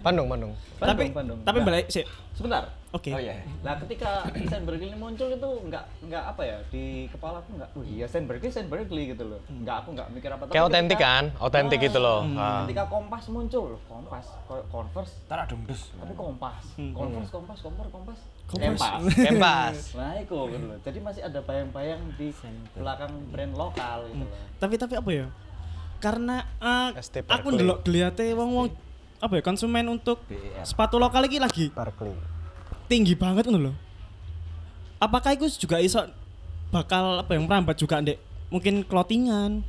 Bandung, Bandung. tapi Bandung. tapi Nah, balik sih. Sebentar. Oke. Oh iya. Nah, ketika Saint Berkeley muncul itu nggak nggak apa ya di kepala aku nggak, oh iya Saint Berkeley Saint Berkeley gitu loh. Nggak aku nggak mikir apa. Tapi Kayak otentik kan? Otentik gitu loh. Hmm, Ah. Ketika Kompas muncul, Kompas, Ko- Converse, Tar dong dus. tapi Kompas, Converse, Kompas, Kompas, Kompas, Kompas. Kempas. Kempas. Nah itu gitu loh. Jadi masih ada bayang-bayang di belakang brand lokal gitu loh. Tapi tapi apa ya? Karena eh, ST aku ndelok diliate wong-wong apa ya konsumen untuk BER. sepatu lokal iki lagi tinggi banget ngono loh. Apakah itu juga iso bakal apa yang merambat juga ndek mungkin clothingan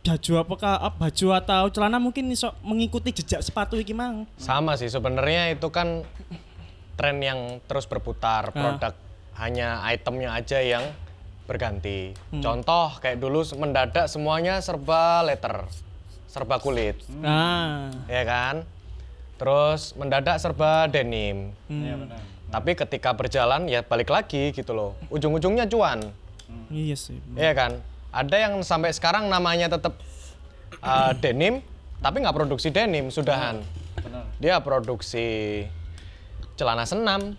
baju apakah ah, baju atau celana mungkin iso mengikuti jejak sepatu iki mang. Sama sih sebenarnya itu kan tren yang terus berputar, Ah. produk hanya itemnya aja yang berganti. Contoh kayak dulu mendadak semuanya serba leather, serba kulit, Nah, ya kan? Terus mendadak serba denim. Iya benar. Tapi ketika berjalan ya balik lagi gitu loh. Ujung-ujungnya cuan. iya sih. Iya kan? Ada yang sampai sekarang namanya tetap uh, denim, tapi nggak produksi denim, sudahan. Benar. Dia produksi celana senam.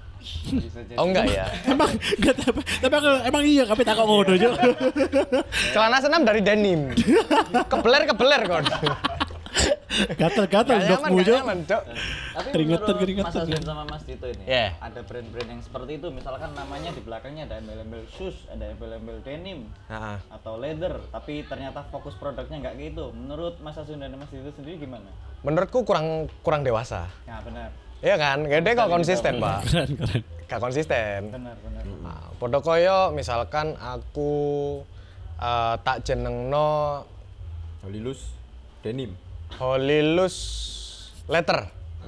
Oh enggak ya? Emang enggak tapi, tapi aku emang iya kami takut ngono yo. Celana senam dari denim. Kebeler kebeler kon. Gatel-gatel dok mujo. Keringetan, keringetan, Mas ya. sama Mas Dito ini, Yeah. ada brand-brand yang seperti itu. Misalkan namanya di belakangnya ada embel-embel shoes, ada embel-embel denim, Nah, atau leather, tapi ternyata fokus produknya nggak gitu. Menurut Mas Azwin dan Mas Dito sendiri gimana? menurutku kurang kurang dewasa. Ya benar, Iya kan? Gede kok konsisten, Pak. Keren keren. Gak konsisten. benar, benar. Nah, podo koyo misalkan aku uh, tak jenengno Holilus denim Holilus letter.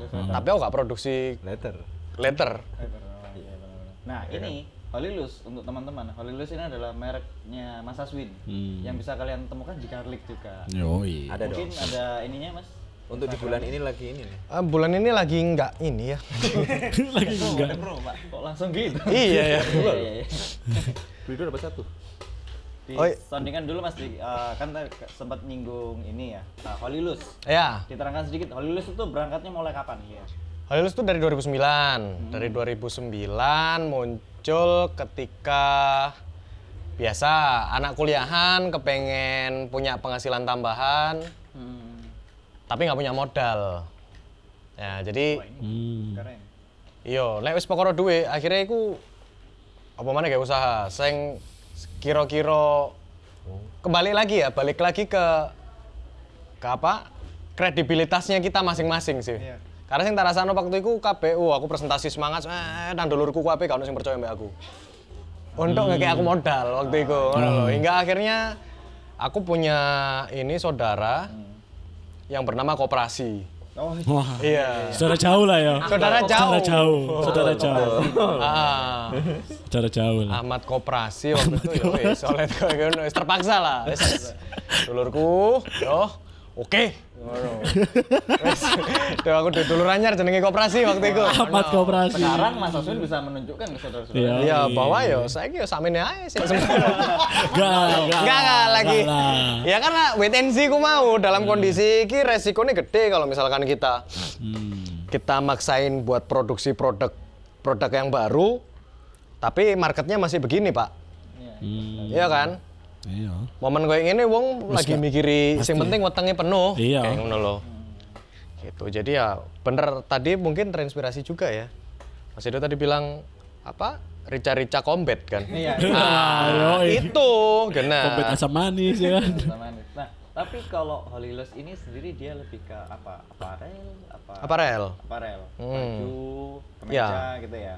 Tapi aku gak produksi letter. Benar. Nah ini Holilus untuk teman-teman. Holilus ini adalah mereknya Mas Aswin yang bisa kalian temukan di Garlic juga. Yoi. Ada Mungkin dong. ada ininya Mas. Untuk di bulan ini lagi ini nih. Ah, bulan ini lagi nggak ini ya. Lagi enggak. Bro, Pak. Kok langsung gitu? iya ya. Iya, iya, iya. Beli dua dapat satu. Di Oh, soundingan dulu Mas, di, eh, kan sempat nyinggung ini ya, uh, Holilus. Ya, Diterangkan sedikit, Holilus itu berangkatnya mulai kapan? Iya. Holilus itu dari 2009. Dari 2009 muncul ketika biasa anak kuliahan kepengen punya penghasilan tambahan Hmm. tapi nggak punya modal. Ya, jadi Hmm. Keren. Iya, nek wis perkara duwe, akhirnya iku apa mana kayak usaha. Sing kira-kira kembali lagi ya, balik lagi ke ke apa? Kredibilitasnya kita masing-masing sih. Iya. Karena sing tak rasano waktu itu KPU, aku presentasi semangat, eh nang dulurku kabeh gak ono sing percaya mbak aku. Untuk ngekek aku modal waktu itu, ngono lho. Hingga akhirnya aku punya ini saudara yang bernama koperasi. Oh, Wah. Iya. Saudara jauh lah ya. Saudara jauh. Saudara jauh. Saudara jauh. Ah. Saudara jauh lah. Ahmad Koperasi waktu itu ya wis terpaksa lah dulurku yo oke ngono Tuh, aku duwe dulur anyar jenenge Koperasi waktu itu Ngono. Koperasi. sekarang Mas Aswin bisa menunjukkan ke saudara-saudara. Iya. Iya, bahwa yo saiki yo samene ae sih. Enggak, enggak. Lagi. Ya karena wait and see ku mau dalam kondisi iki resikonya gede kalau misalkan kita Hmm. kita maksain buat produksi produk produk yang baru tapi marketnya masih begini, Pak. Iya. Hmm. Iya kan? Iya. momen kayak gini wong Wis lagi mikiri pasti. yang penting wetenge penuh Iya. kayak ngono loh gitu jadi ya bener tadi mungkin terinspirasi juga ya Mas Edo tadi bilang apa rica-rica combat kan Iya. ah, Yoi. itu gena Kompet asam manis ya kan. Sama nih. Nah, tapi kalau Holilus ini sendiri dia lebih ke apa? Aparel, apa? Aparel. Aparel. Hmm. Baju, kemeja Ya. gitu ya.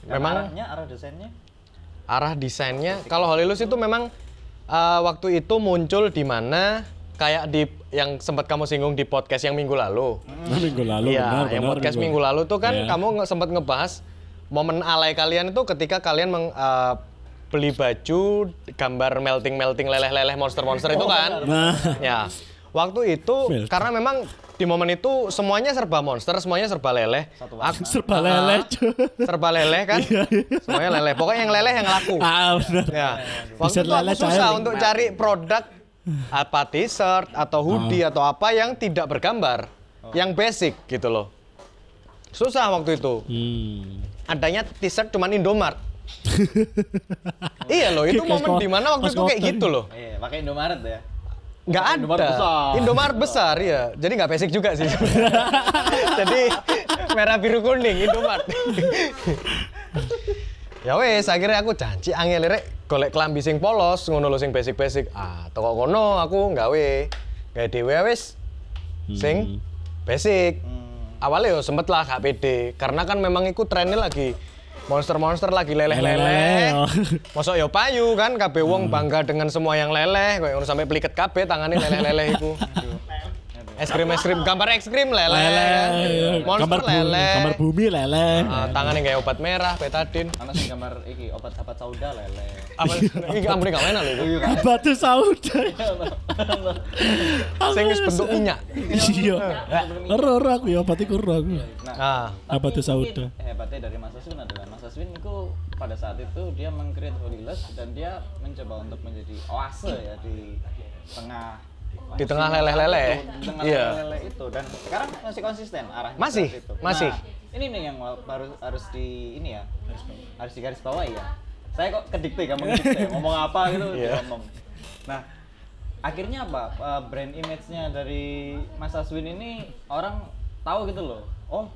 Dan Memang- arahnya, arah desainnya? arah desainnya kalau Holilus itu memang uh, waktu itu muncul di mana kayak di yang sempat kamu singgung di podcast yang minggu lalu Nah, minggu lalu Iya, benar yang benar. podcast minggu lalu tuh kan Iya. kamu sempat ngebahas momen alay kalian itu ketika kalian meng- eh, beli baju gambar melting melting leleh leleh monster monster itu kan. Nah, Ya, waktu itu Melting. karena memang di momen itu semuanya serba monster, semuanya serba leleh. Aku- serba leleh. cuy. serba leleh kan? semuanya leleh. Pokoknya yang leleh yang laku. Ah, benar. Ya, waktu itu aku susah cair. untuk cari produk apa t-shirt atau hoodie atau apa yang tidak bergambar, yang basic gitu loh. Susah waktu itu. Hmm. Adanya t-shirt cuman Indomart. iya loh, itu momen di mana waktu itu kayak gitu loh. Iya, pakai Indomaret ya. Nggak ada. Indomaret besar. Indomaret besar, ya. Jadi nggak basic juga sih. Jadi merah biru kuning Indomaret. ya wes, akhirnya aku janji angel rek golek klambi sing polos, ngono lho sing basic-basic. Ah, toko kono aku nggawe. Gawe dhewe wis. Sing basic. Hmm. awalnya yo sempet lah gak pede karena kan memang ikut trennya lagi monster-monster lagi leleh-leleh. Leleh, oh. Mosok yo payu kan kabeh wong bangga dengan semua yang leleh, koyo ngono sampai peliket kabeh tangane leleh-leleh iku. Es krim es krim gambar es krim leleh. Lele, Monster gambar bumi, leleh. gambar bumi lele. Ah, tangannya kayak obat merah, betadin. Ana sing gambar iki obat sahabat sauda lele. Apa iki ampun gak enak lho iku. Batu sauda. Sing wis bentuk minyak. Iya. Ero ero aku ya pati kuro aku. Ah, Apa tuh sauda? hebatnya dari Mas Aswin adalah Mas Aswin itu pada saat itu dia mengcreate Holyless dan dia mencoba untuk menjadi oase ya di tengah Di tengah leleh-leleh. Di tengah Iya. leleh itu dan sekarang masih konsisten arahnya Masih, itu. masih. Nah, ini nih yang harus harus di ini ya harus di garis bawahi ya saya kok kedikte gak ngomong ngomong apa gitu Iya. ngomong nah akhirnya apa uh, brand image-nya dari Mas Aswin ini orang tahu gitu loh oh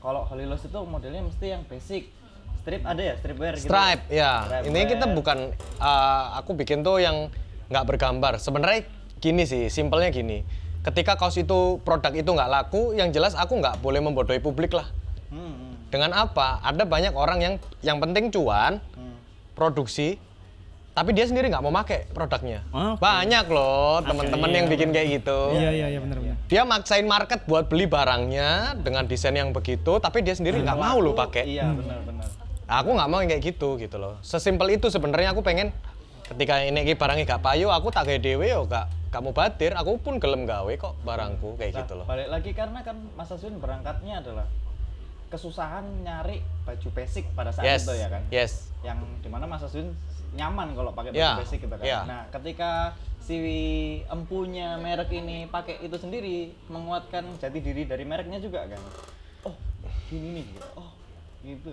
kalau Holyless itu modelnya mesti yang basic strip ada ya stripwear gitu stripe ya. Stripe Ini kita bukan eh, aku bikin tuh yang nggak bergambar. Sebenarnya gini sih, simpelnya gini. Ketika kaos itu produk itu nggak laku, yang jelas aku nggak boleh membodohi publik lah. Hmm, Dengan apa? Ada banyak orang yang yang penting cuan, hmm. produksi, tapi dia sendiri nggak mau pakai produknya. Oke. Banyak loh teman-teman iya. yang bikin kayak gitu. Iya iya iya benar benar. Dia maksain market buat beli barangnya dengan desain yang begitu, tapi dia sendiri nggak mau lo pakai. iya benar benar Aku nggak mau yang kayak gitu gitu loh. Sesimpel itu sebenarnya aku pengen ketika ini iki barangnya gak payu, aku tak gawe dhewe yo gak kamu batir, aku pun gelem gawe kok barangku kayak Nah, gitu loh. balik lagi karena kan Mas Aswin berangkatnya adalah kesusahan nyari baju basic pada saat Yes. itu ya kan Yes. yang di mana Mas Aswin nyaman kalau pakai baju Ya, basic gitu kan. ya. Nah, ketika si empunya merek ini pakai itu sendiri menguatkan jati diri dari mereknya juga kan. Oh, gini nih gitu. Oh, gitu.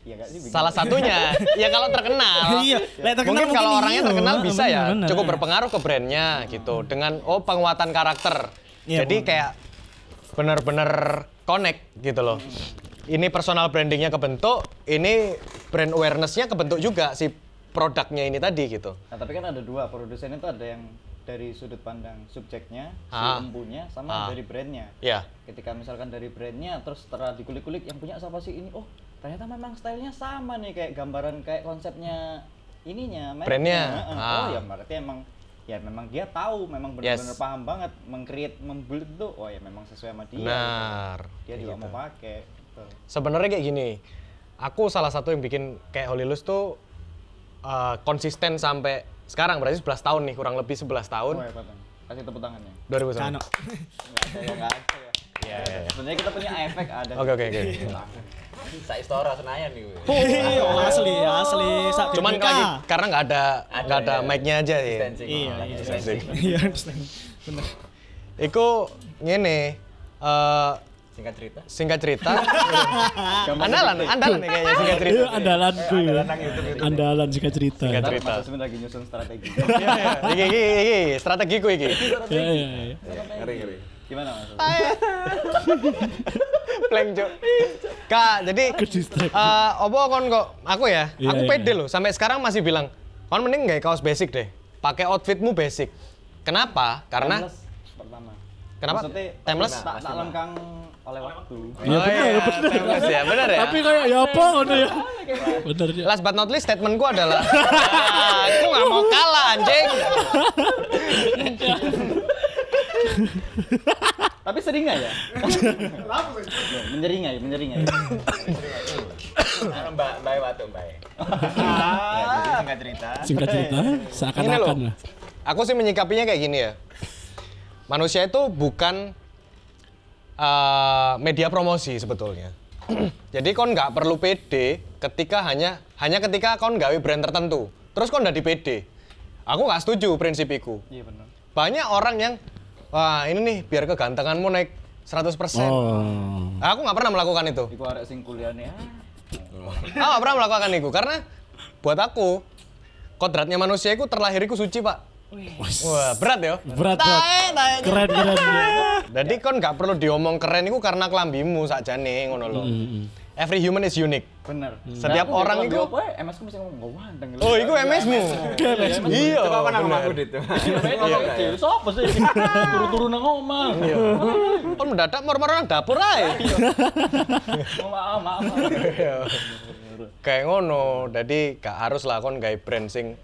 Iya gak sih? Salah satunya ya kalau terkenal. Iya, lek terkenal mungkin kalau mungkin orangnya iya. terkenal bisa ya, Bener, cukup berpengaruh ke brandnya gitu. Dengan oh penguatan karakter. Iya, Jadi bener. kayak bener-bener connect gitu loh. Ini personal brandingnya kebentuk, ini brand awareness-nya kebentuk juga si produknya ini tadi gitu. Nah, tapi kan ada dua produsen itu ada yang dari sudut pandang subjeknya, Ah. si empunya sama Ah. dari brandnya. Ya. ketika misalkan dari brandnya terus setelah dikulik-kulik yang punya siapa sih ini oh ternyata memang stylenya sama nih kayak gambaran kayak konsepnya ininya. Brandnya. Heeh. Ah. oh ya berarti emang ya memang dia tahu memang benar-benar Yes. paham banget mengcreate membuild itu oh ya memang sesuai sama dia Benar. gitu. dia juga mau pakai gitu. Sebenarnya kayak gini, aku salah satu yang bikin kayak Holylus tuh uh, konsisten sampai sekarang berarti 11 tahun nih kurang lebih 11 tahun. oh Bang. kasih tepuk tangannya 2000 Kano. nggak ada ya nggak ada ya Iya, sebenarnya kita punya efek ada Oke oke oke. Saya istora Senayan nih. Iya, asli asli sak Cuman lagi karena nggak ada nggak ada ya. mic-nya aja. Distancing. Iya, Oh, iya. distancing. Iya, bener. Iku ngene eh, Singkat cerita. singkat cerita. andalan, andalan nih kayaknya singkat cerita. Itu andalanku ya. Andalan singkat cerita. Singkat cerita. Asmin lagi nyusun strategi Iya, iya. Iki iki iki strategiku iki. Iya iya iya. Ngeri ngeri. Gimana mas? Blank Cuk. Kak, jadi eh opo kon kok aku ya, Iya, aku iya, pede iya. loh sampai sekarang masih bilang, kon mending nggak kaos basic deh. Pakai outfitmu basic. Kenapa? Karena Timeless pertama. Kenapa? Maksudnya Timeless? Tak, tak lengkang oleh waktu. Iya Oh, bener iya, timeless ya, bener ya. Tapi kayak ya apa ngono ya. Bener ya. Last but not least statementku adalah "Ah, aku nggak mau kalah anjing. Tapi sering nggak ya? menyeringai, menyeringai. Anu Mbak Mbak Watu Mbak. Ya, singkat cerita. Singkat cerita seakan-akan lah. aku sih menyikapinya kayak gini ya. Manusia itu bukan eh, media promosi sebetulnya. Jadi kon nggak perlu pede ketika hanya hanya ketika kon gawe brand tertentu. Terus kon udah di pede. Aku nggak setuju prinsipiku. Iya benar. Banyak orang yang wah ini nih biar kegantenganmu naik 100%. Oh. Aku nggak pernah melakukan itu. Iku arek sing kuliahnya. Aku nggak pernah melakukan itu karena buat aku kodratnya manusia itu terlahir itu suci pak. Wah berat ya. Berat berat. Tae, tae. Keren keren. Jadi kon nggak perlu diomong keren itu karena kelambimu sakjane ngono loh. Every human is unique. Bener. Setiap Nah, orang itu- gue apa ya, MS ku mesti ngomong gak wandeng. Oh, itu MS-mu. Iya. Coba nama bener. aku dit? Iya, Sopo sih? Turu-turu nang omah. Kon mendadak moro-moro nang dapur ae. Oh, Maaf, maaf. Kayak ngono. Jadi gak harus lah kon gawe brand sing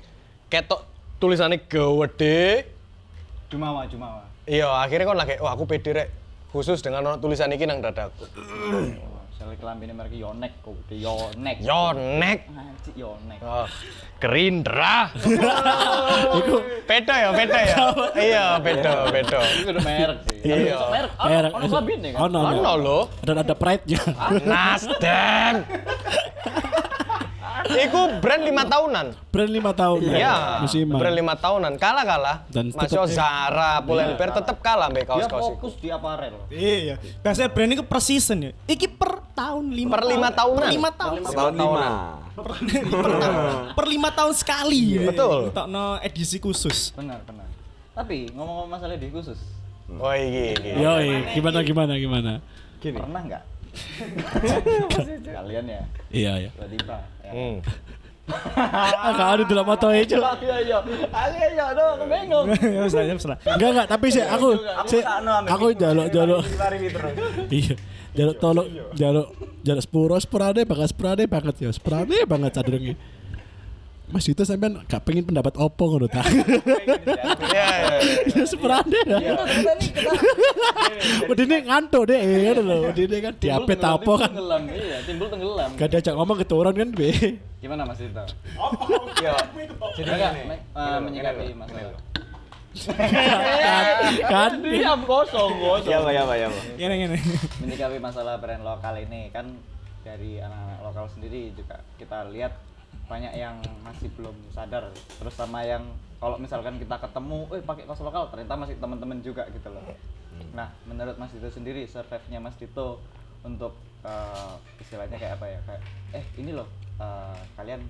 ketok tulisannya gede. Jumawa, Jumawa. Iya, akhirnya kon lagi, wah aku pede rek. Khusus dengan tulisan iki nang dadaku. Misalnya kelambine merek Yonek kok, Yonek. Yonek. Anjir Yonek. Oh, Gerindra. beda ya, beda ya. iya, beda, beda. Itu udah merek sih. Iya. Merek. Oh, Merek. ono kelambine kan? Ono, ono. Lho. Dan ada pride-nya. Nasdem. Iku brand lima tahunan. Brand lima tahun. Iya, Musiman. brand lima tahunan. Kalah kalah. Dan Masih Zara, Pull&Bear tetep kalah mbek Dia kaos-kaos iku. fokus di aparel. Iya. Biasanya brand itu per season ya. Iki per tahun lima Per lima tahunan. Per lima tahun. Tahun lima. per, tahun. per lima tahun sekali. Betul. no edisi khusus. Benar, benar. Tapi ngomong-ngomong masalah di khusus, Oh iki iki. Yoi, gimana gimana gimana? Gini. pernah nggak? Kalian ya, Iya ya. tiba-tiba. Ya. Hmm. Ah, di dalam motor itu. Iya, iya. Ayo, iya, dong, aku bingung. Ya wis lah, ya wis lah. Enggak enggak, tapi sih aku sih aku jaluk jaluk. Iya. Jaluk tolong jaluk jaluk sepuro sepurane banget sepurane banget ya. Sepurane banget cadurnya. Mas itu sampean gak pengen pendapat opo ngono ta? Iya, iya. Sepurane ya. Kita nih kita Udine ngantuk deh, ngono lho. Udine kan tenggelam, apa timbul kan. Tenggelam, iya, timbul tenggelam. Gak diajak ngomong keturun kan be. Gimana Mas Dito? Yo. Jadi Enggak, menyikapi Gini Kan kan Diam kosong, kosong. Ya, Pak, ya, Pak, ya, Pak. Gini gini. menyikapi masalah brand lokal ini kan dari anak-anak lokal sendiri juga kita lihat banyak yang masih belum sadar terus sama yang kalau misalkan kita ketemu eh pakai kaos lokal ternyata masih teman-teman juga gitu loh nah menurut Mas Dito sendiri survive-nya Mas Dito untuk eh, istilahnya kayak apa ya kayak eh ini loh eh, kalian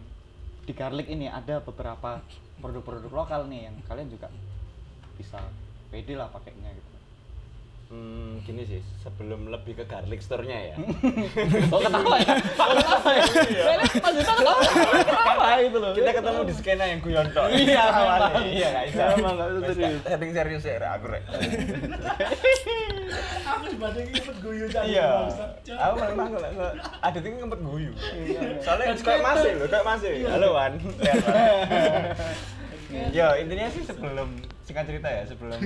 di Garlic ini ada beberapa produk-produk lokal nih yang kalian juga bisa pede lah pakainya gitu Hmm, gini sih, sebelum lebih ke garlic store-nya ya. Oh ketawa ya? Oh ketawa ya? Mas Dito ketawa, ketawa gitu loh Kita ketemu di skena yang guyon tok. Iya, awalnya. Iya, enggak bisa. Memang, nggak bisa serius. Setting serius ya, Rek, aku rek. aku dibanding ikut guyu Iya. Aku memang kalau kalau ada tinggi ngempet guyu. Soalnya kayak masih loh, kayak masih. Halo Wan. Yo, intinya sih sebelum singkat cerita ya, sebelum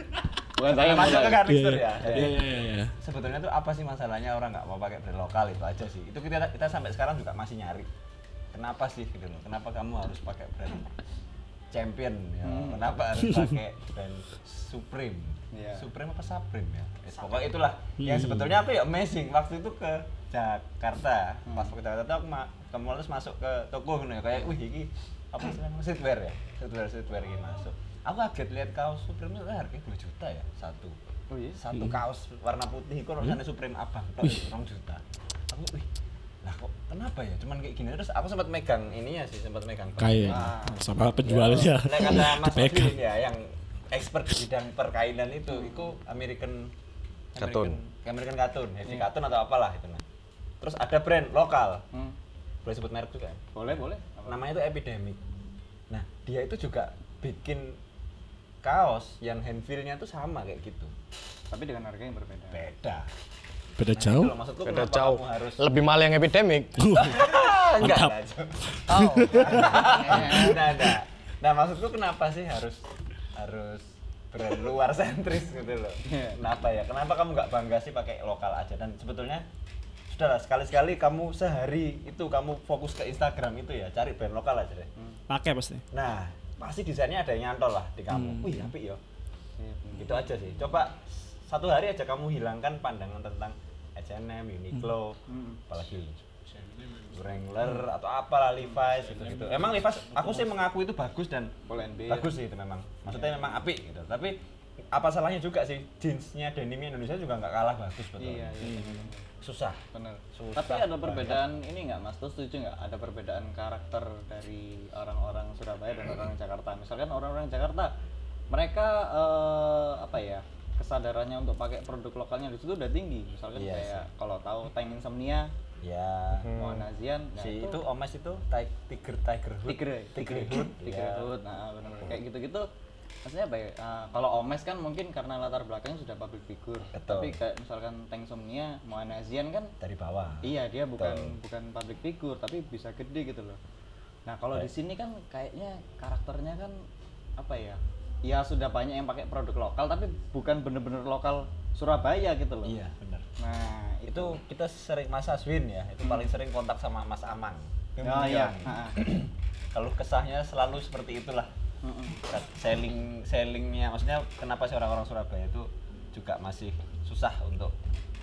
Bukan saya masuk ke garlic Iya store ya. iya iya iya. iya. sebetulnya tuh apa sih masalahnya? Orang nggak mau pakai brand lokal itu aja sih. Itu kita kita sampai sekarang juga masih nyari. Kenapa sih gitu loh? Kenapa kamu harus pakai brand champion ya? Kenapa harus pakai brand supreme? Iya. supreme apa supreme ya? Yes, pokoknya itulah. Yang sebetulnya aku ya amazing. Waktu itu ke Jakarta. Pas ke Jakarta tuh aku ma kamu harus masuk ke toko gitu ya. Kayak wih ini apa istilahnya streetwear ya streetwear streetwear ini masuk aku kaget lihat kaos supreme itu harganya 2 juta ya satu Oh iya? satu kaos warna putih itu rasanya Supreme abang tok rong juta aku wih lah kok kenapa ya cuman kayak gini terus aku sempat megang ininya sih sempat megang Kayak Ah. sama penjualnya. Nah, kata Mas Dipegang. Ya yang expert di bidang perkainan itu itu American. American, American cartoon, heavy cartoon atau apalah itu nah. Terus ada brand lokal, Hmm. boleh sebut merek juga. Boleh, boleh. Namanya itu Epidemic. Nah, dia itu juga bikin kaos yang hand feel-nya tuh sama kayak gitu. Tapi dengan harga yang berbeda. Beda. Beda Nah, jauh. itu loh, maksudku Beda jauh. harus Lebih mahal yang epidemic. enggak, Cok. Oh. nah, nah, nah, maksudku kenapa sih harus harus brand luar sentris gitu loh? Iya. Kenapa ya? Kenapa kamu nggak bangga sih pakai lokal aja? Dan sebetulnya sudahlah sekali-sekali kamu sehari itu kamu fokus ke Instagram itu ya cari brand lokal aja deh. Pakai pasti. Nah, pasti desainnya ada yang nyantol lah di kamu. Wih, apik ya. Iya, bener. Gitu aja sih. Coba satu hari aja kamu hilangkan pandangan tentang H&M, Uniqlo, Hmm. apalagi Wrangler atau apalah Levi's gitu gitu. Emang Levi's aku sih mengaku itu bagus dan bagus sih itu memang. Maksudnya memang apik gitu. Tapi apa salahnya juga sih jeansnya denimnya Indonesia juga nggak kalah bagus betul. Iya, iya. Susah. Benar. Susah Tapi ada banget. perbedaan ini nggak Mas? Tuh setuju nggak? Ada perbedaan karakter dari orang-orang Surabaya dan orang Jakarta. Misalkan orang-orang Jakarta, mereka eh, apa ya? kesadarannya untuk pakai produk lokalnya di situ udah tinggi. Misalkan Iya kayak kalau tahu Tank Insomnia, Ya. Mohan Azian nah, Si itu Omes itu Ti- Tiger Tiger Hood. Tigre, Tigre Hood, Tigre Iya. Hood, nah benar kayak gitu-gitu. Maksudnya apa ya? eh, kalau Omes kan mungkin karena latar belakangnya sudah public figure. Betul. Tapi kayak misalkan Tangsomnia, Mohan Azian kan dari bawah. iya dia bukan bukan public figure tapi bisa gede gitu loh. Nah, kalau di sini kan kayaknya karakternya kan apa ya? Ya sudah banyak yang pakai produk lokal tapi bukan bener-bener lokal Surabaya gitu loh. Iya, benar. Nah, itu Itu kita sering Mas Aswin ya, itu paling sering kontak sama Mas Amang. Oh iya. Kalau kesahnya selalu seperti itulah. Selling sellingnya maksudnya kenapa sih orang-orang Surabaya itu juga masih susah untuk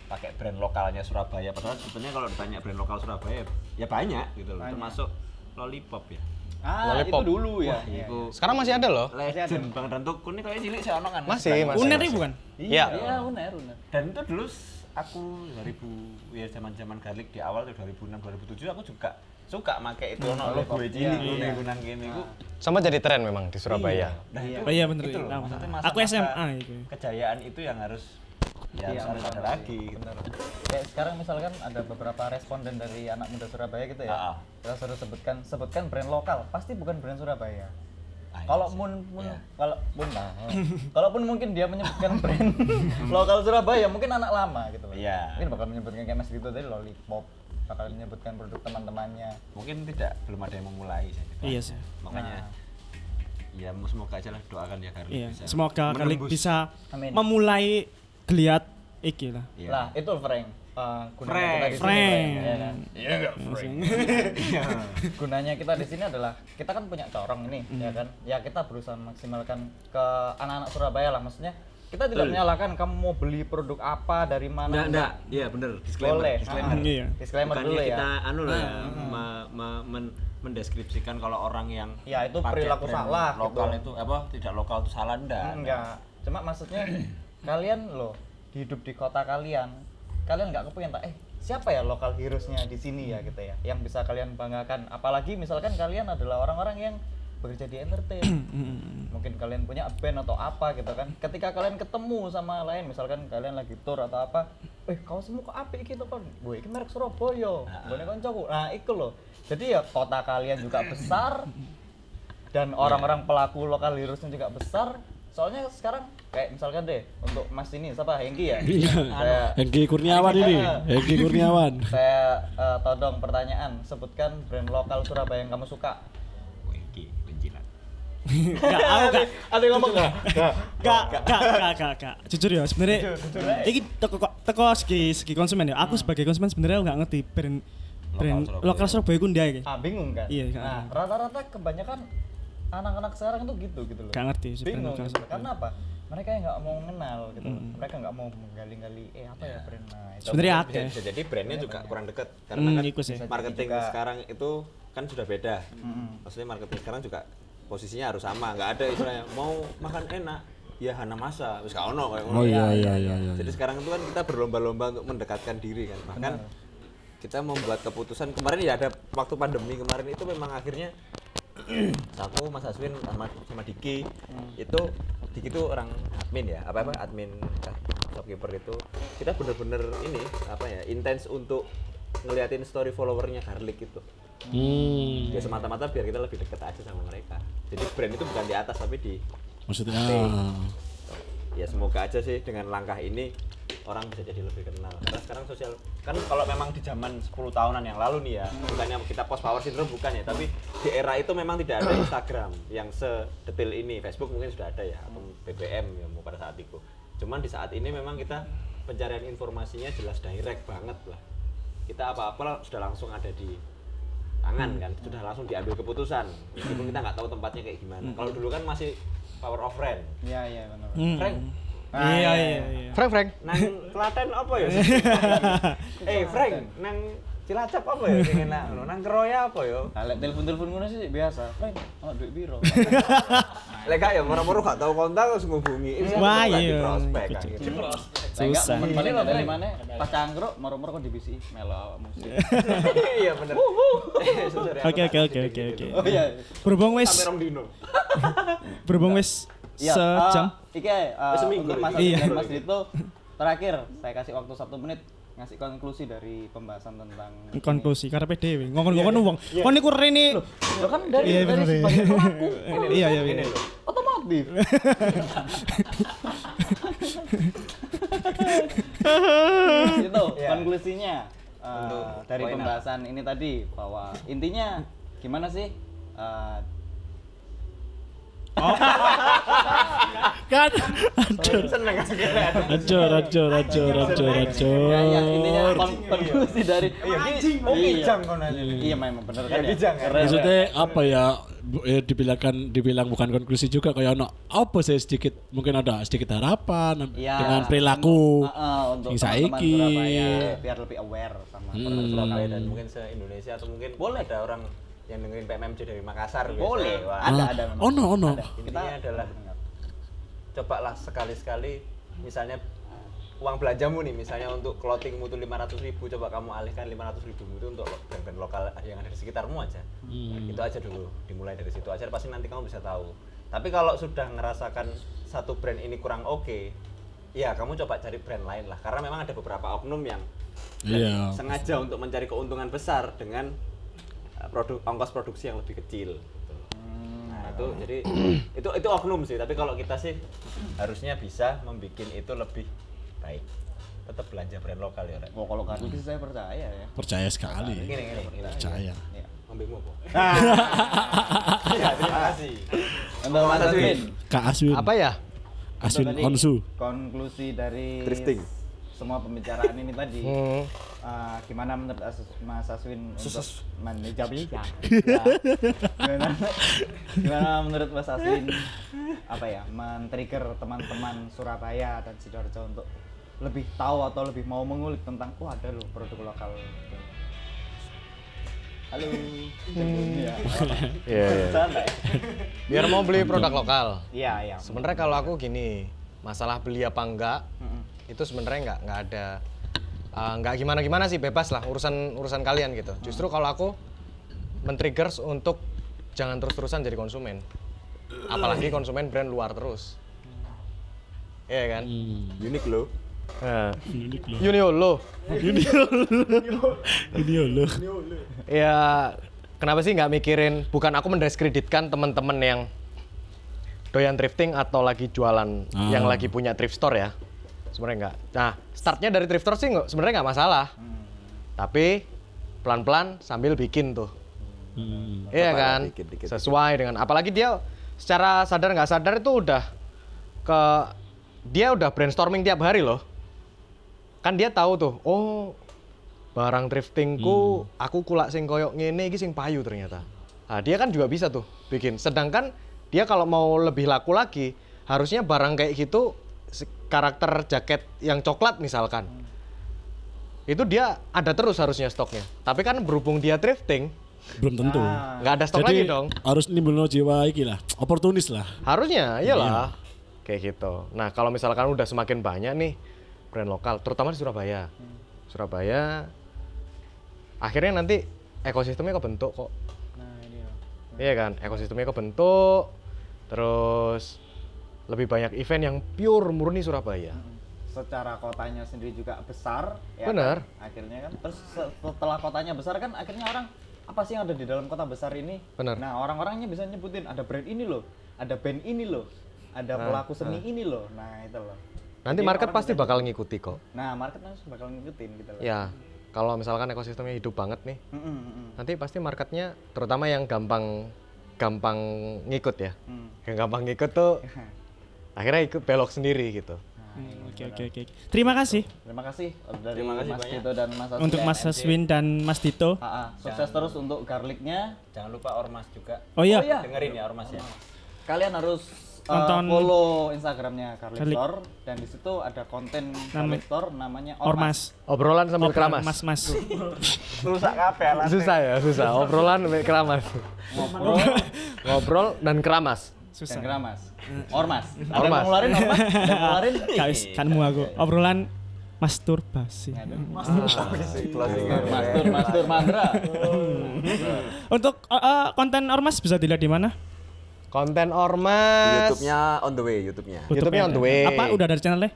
pakai brand lokalnya Surabaya padahal sebetulnya kalau ditanya brand lokal Surabaya ya banyak gitu loh Banyak. termasuk Lollipop ya Ah, Lollipop. itu dulu ya. Wah, Iya, itu Sekarang masih ada loh. legend Bang dan Tukun ini kayak cilik sih ono kan Masih, masih. Uner bukan? Iya, Iya. iya, uner, uner. dan itu dulu aku 2000 ya zaman-zaman garlic di awal tuh 2006 2007 aku juga suka make itu ono logo Iya, cilik iya. iya. gunan gini ku Sama jadi tren memang di Surabaya. Nah, Iya. itu, Oh iya, bener. itu loh, Tahu. maksudnya Aku SMA itu. Kejayaan itu yang harus ya Iya, harus ada lagi. gitu. Benar. Kayak sekarang misalkan ada beberapa responden dari anak muda Surabaya gitu ya. Ah, ah. Kita suruh sebutkan sebutkan brand lokal, pasti bukan brand Surabaya. Iya Kalau pun pun Iya. kalau pun nah, kalaupun mungkin dia menyebutkan brand lokal Surabaya, mungkin anak lama gitu loh. Iya. Mungkin bakal menyebutkan kayak Mas Rito tadi lollipop, bakal menyebutkan produk teman-temannya. Mungkin tidak belum ada yang memulai saya. Iya sih. Makanya Nah. ya semoga aja lah doakan ya Garlic Iya, bisa semoga kali menembus. bisa Amin. memulai geliat iki lah. Iya. Lah, itu Frank. Uh, gunanya Frank. kita di sini, Frank. ya kan? Iya enggak, Frank? Iya. gunanya kita di sini adalah kita kan punya corong ini ya kan ya kita berusaha maksimalkan ke anak-anak Surabaya lah maksudnya kita tidak menyalahkan kamu mau beli produk apa dari mana Enggak, enggak. Iya bener, disclaimer. boleh disclaimer. Ah, iya. disclaimer Bukannya dulu ya kita anu loh ya, me- me- men- mendeskripsikan kalau orang yang Ya, itu perilaku salah, lokal gitu. itu apa tidak lokal itu salah enggak. enggak cuma maksudnya kalian loh hidup di kota kalian kalian nggak kepengen tak eh siapa ya lokal heroesnya di sini ya gitu ya yang bisa kalian banggakan apalagi misalkan kalian adalah orang-orang yang bekerja di entertain. Mungkin kalian punya band atau apa gitu kan. Ketika kalian ketemu sama lain misalkan kalian lagi tour atau apa eh kau semua kok apik gitu kan gue ini merek Surabaya. Gue koncoku nah itu loh jadi ya kota kalian juga besar dan orang-orang pelaku lokal heroesnya juga besar. Soalnya sekarang kayak misalkan deh untuk mas ini siapa? Hengki ya? Saya Hengki Kurniawan ini, Hengki Kurniawan. saya eh, todong pertanyaan sebutkan brand lokal Surabaya yang kamu suka. Gak, aku gak, ada yang ngomong. Nggak. Gak, gak, gak, gak, gak. Jujur ya, sebenarnya ini teko teko segi segi konsumen ya. Aku sebagai konsumen sebenarnya aku gak ngerti brand brand lokal Surabaya ku ndi ae. ah bingung kan? Iya, nggak. nah rata-rata kebanyakan anak-anak sekarang tuh gitu gitu loh. Gak ngerti sih brand bingung lokal gitu. Surabaya. karena apa? Mereka yang nggak mau mengenal gitu mereka nggak mau menggali-gali eh apa ya brand? Nah itu Sebenarnya akeh. bisa jadi brandnya juga kurang dekat karena Hmm, kan marketing sekarang itu kan sudah beda. Mm-mm. maksudnya marketing sekarang juga posisinya harus sama nggak ada istilahnya mau makan enak ya hana masa wis gak ono kayak. Oh iya iya iya iya. jadi sekarang itu kan kita berlomba-lomba untuk mendekatkan diri kan. Bahkan kita membuat keputusan kemarin ya ada waktu pandemi kemarin itu memang akhirnya aku Mas Aswin sama sama Diki itu Diki itu orang admin ya apa apa admin shopkeeper itu. Kita bener-bener ini apa ya intens untuk ngeliatin story followernya Garlic itu Hmm. ya semata-mata biar kita lebih dekat aja sama mereka. Jadi brand itu bukan di atas tapi di Maksudnya? Ya semoga aja sih dengan langkah ini orang bisa jadi lebih kenal. Karena sekarang sosial kan kalau memang di zaman 10 tahunan yang lalu nih ya bukannya kita post power syndrome bukan ya tapi di era itu memang tidak ada Instagram yang sedetil ini. Facebook mungkin sudah ada ya atau BBM ya mau pada saat itu. Cuman di saat ini memang kita pencarian informasinya jelas direct banget lah. Kita apa-apa sudah langsung ada di tangan kan sudah langsung diambil keputusan. Meskipun kita nggak tahu tempatnya kayak gimana. Kalau dulu kan masih power of friend. Iya iya benar. Hmm. Frank? Nah, Iya iya, iya iya. Frank, Frank. nang Klaten apa ya? eh Frank, nang Cilacap apa ya sing enak ngono? Nang Keroya apa ya? Nah, lek telepon-telepon ngono sih biasa. Frank, ono duit piro? Lek gak ya moro-moro gak tau kontak terus ngubungi. Wah, kan iya. di prospek Susah. momen paling lo dari mana? Pas cangkruk, moro-moro kon divisi melo awakmu. Iya bener. Oke oke oke oke gitu. oke. Oh iya. Berhubung wis Sampai rong dino. berhubung wis Iya, sejam. eh, iki eh, Seminggu untuk Mas. Iya. Dito terakhir saya kasih waktu satu menit ngasih konklusi dari pembahasan tentang Konklusi karepe dhewe. Ngomong-ngomong wong. Kon niku rene Lo kan dari Iya, dari bener, iya. sebagai pelaku Iya iya iya. otomotif. itu konklusinya eh, Untuk dari pembahasan ini tadi bahwa intinya gimana sih eh, Kan hancur. Seneng. Hancur, hancur, hancur, hancur, hancur. ya, ya, intinya kon- konklusi dari Iya, oh kijang kau nanya. iya memang bener Ya, kan ya ya. Maksudnya apa ya? ya dibilangkan dibilang bukan konklusi juga kayak ono apa sih sedikit mungkin ada sedikit harapan Iya. dengan perilaku Ah, ah, untuk saiki. Biar lebih aware sama Hmm. dan mungkin se Indonesia atau mungkin boleh ada orang yang dengerin PMMC dari Makassar biasanya. Boleh. Wah, Ada, Ah, ada memang. ono ono intinya adalah cobalah sekali-sekali misalnya uang belanjamu nih misalnya untuk clothingmu itu 500 ribu coba kamu alihkan 500 ribu itu untuk brand-brand lokal yang ada di sekitarmu aja itu aja dulu dimulai dari situ aja pasti nanti kamu bisa tahu tapi kalau sudah ngerasakan satu brand ini kurang oke ya kamu coba cari brand lain lah karena memang ada beberapa oknum yang Iya. sengaja untuk mencari keuntungan besar dengan produk ongkos produksi yang lebih kecil gitu. Nah, itu jadi itu itu oknum sih, tapi kalau kita sih harusnya bisa membuat itu lebih baik. Tetap belanja brand lokal ya, Rek. Oh, kalau kartu sih saya percaya ya. percaya sekali Gini gini, gini. percaya Iya. Ambilmu apa? Iya, terima kasih. Untuk Mas Aswin, Kak Aswin Apa ya? Aswin untuk tadi Onsu Konklusi dari Drifting. Semua pembicaraan ini tadi. Hmm. ah, gimana menurut As- Mas Aswin untuk Sus- manajemen ya. gimana, gimana menurut Mas Aswin apa ya men-trigger teman-teman Surabaya dan Sidoarjo untuk lebih tahu atau lebih mau mengulik tentang oh ada loh produk lokal gitu. halo. Iya, iya. Santai. Biar mau beli produk lokal. iya iya Sebenarnya kalau aku gini, masalah beli apa enggak Mm-mm. Itu sebenarnya nggak nggak ada uh, nggak gimana gimana sih bebas lah urusan urusan kalian gitu. Justru kalau aku men-trigger untuk jangan terus-terusan jadi konsumen. Apalagi konsumen brand luar terus. Iya kan? Unik loh. Nah, unik loh Uniolo. ini loh Ya kenapa sih nggak mikirin bukan aku mendiskreditkan teman-teman yang doyan thrifting atau lagi jualan Ah. yang lagi punya thrift store ya sebenarnya nggak nah startnya dari thrift store sih nggak sebenarnya nggak masalah. Tapi pelan-pelan sambil bikin tuh. Hmm. iya ya, kan? dikit-dikit. sesuai dengan apalagi dia secara sadar nggak sadar itu udah ke dia udah brainstorming tiap hari loh. Kan dia tahu tuh oh barang thriftingku aku kulak sing koyok ngene iki sing payu ternyata. Nah, dia kan juga bisa tuh bikin. Sedangkan dia kalau mau lebih laku lagi harusnya barang kayak gitu karakter jaket yang coklat misalkan itu dia ada terus harusnya stoknya tapi kan berhubung dia thrifting belum tentu nggak ada stok lagi jadi dong harus nimbulno jiwa iki lah oportunis lah Harusnya, iyalah. Kayak gitu. Nah, kalau misalkan udah semakin banyak nih brand lokal, terutama di Surabaya. Surabaya akhirnya nanti ekosistemnya kebentuk kok. nah ini loh. Iya kan? Ekosistemnya kebentuk. Terus lebih banyak event yang pure murni Surabaya. secara kotanya sendiri juga besar ya Benar. kan? akhirnya kan terus se- setelah kotanya besar kan akhirnya orang apa sih yang ada di dalam kota besar ini Benar. nah orang-orangnya bisa nyebutin ada brand ini loh ada band ini loh ada pelaku seni ini loh nah itu loh Nanti Jadi market pasti bakal ngikuti kok. nah market harus bakal ngikutin gitu loh Ya, kalau misalkan ekosistemnya hidup banget nih, Mm-mm, mm-mm. nanti pasti marketnya terutama yang gampang gampang ngikut ya. Hmm. Yang gampang ngikut tuh akhirnya ikut belok sendiri gitu. Hmm, Oke oke oke. Terima kasih terima kasih dari Terima kasih Mas banyak. Dito dan Mas Aswin untuk Mas MC. Aswin dan Mas Dito. Ah, ah. sukses terus untuk garlicnya Jangan lupa Ormas juga. Oh iya. Oh iya. Dengerin ya Ormas ya. kalian harus uh, Nonton- follow Instagramnya Garlic Garlic. Store dan di situ ada konten Nama- Garlic Store namanya Ormas. Ormas. Obrolan sambil keramas. Mas Mas. Rusak kafe lah. Susah ya, susah. Obrolan sambil keramas. Ngobrol Ngobrol dan keramas. dan Susah. keramas. Ormas. Ada yang Ormas. mau ngeluarin Ormas? Ada ngeluarin? Guys, kan mu aku. Obrolan masturbasi. Closing Mastur, Mastur Mandra. Untuk uh, uh, konten Ormas bisa dilihat di mana? Konten Ormas. YouTube-nya on the way, YouTube-nya. YouTube-nya on the way. Apa udah ada channelnya?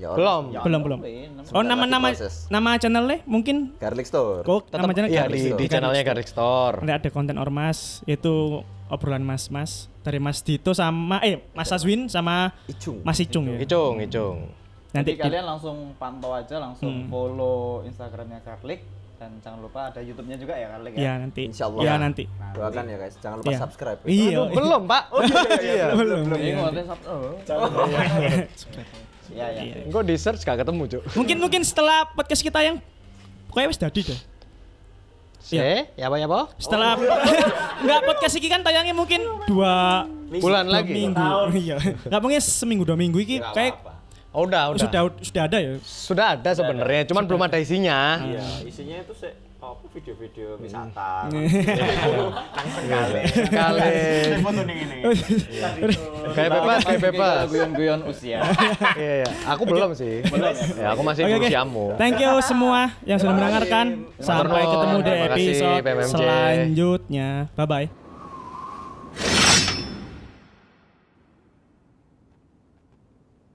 Ya, Belum. Ya, Belum, belum. belum. Oh, nama-nama proses. nama channelnya mungkin Garlic Store. kok nama channel iya Garlic di, Store. di channelnya Garlic Store. Nanti ada konten ormas yaitu obrolan mas-mas dari Mas Dito sama eh Mas Aswin sama Icung. Mas Icung ya. Icung, Icung. Nanti Jadi kalian langsung pantau aja, langsung Hmm. follow Instagramnya Karlik dan jangan lupa ada YouTube-nya juga ya Karlik ya. ya nanti. Insya Allah. Ya nanti. Doakan ya guys, jangan lupa Iya. subscribe. ya. Iya. Belum, Pak. Oh, iya, Belum. Ini ngomongin sab- oh. Iya, iya. Iya. Engko di search gak ketemu, Cuk. Mungkin mungkin setelah podcast kita yang pokoknya wis dadi deh. Eh, ya apa ya, apa? Setelah enggak podcast ini kan tayangnya mungkin dua Bulan dua lagi. minggu. Iya. Enggak mungkin seminggu dua minggu ini kayak Oh, udah, udah. sudah sudah ada ya. Sudah ada sebenarnya, cuman belum ada isinya. Iya, isinya itu apa video-video wisata. Hmm. Langsung kali. Kali. Foto nih ini. Kayak bebas, kayak bebas. Guyon-guyon usia. Iya, iya. Aku belum sih. Ya, aku masih di usiamu. Thank you semua yang sudah mendengarkan. Sampai ketemu di episode selanjutnya. Bye bye.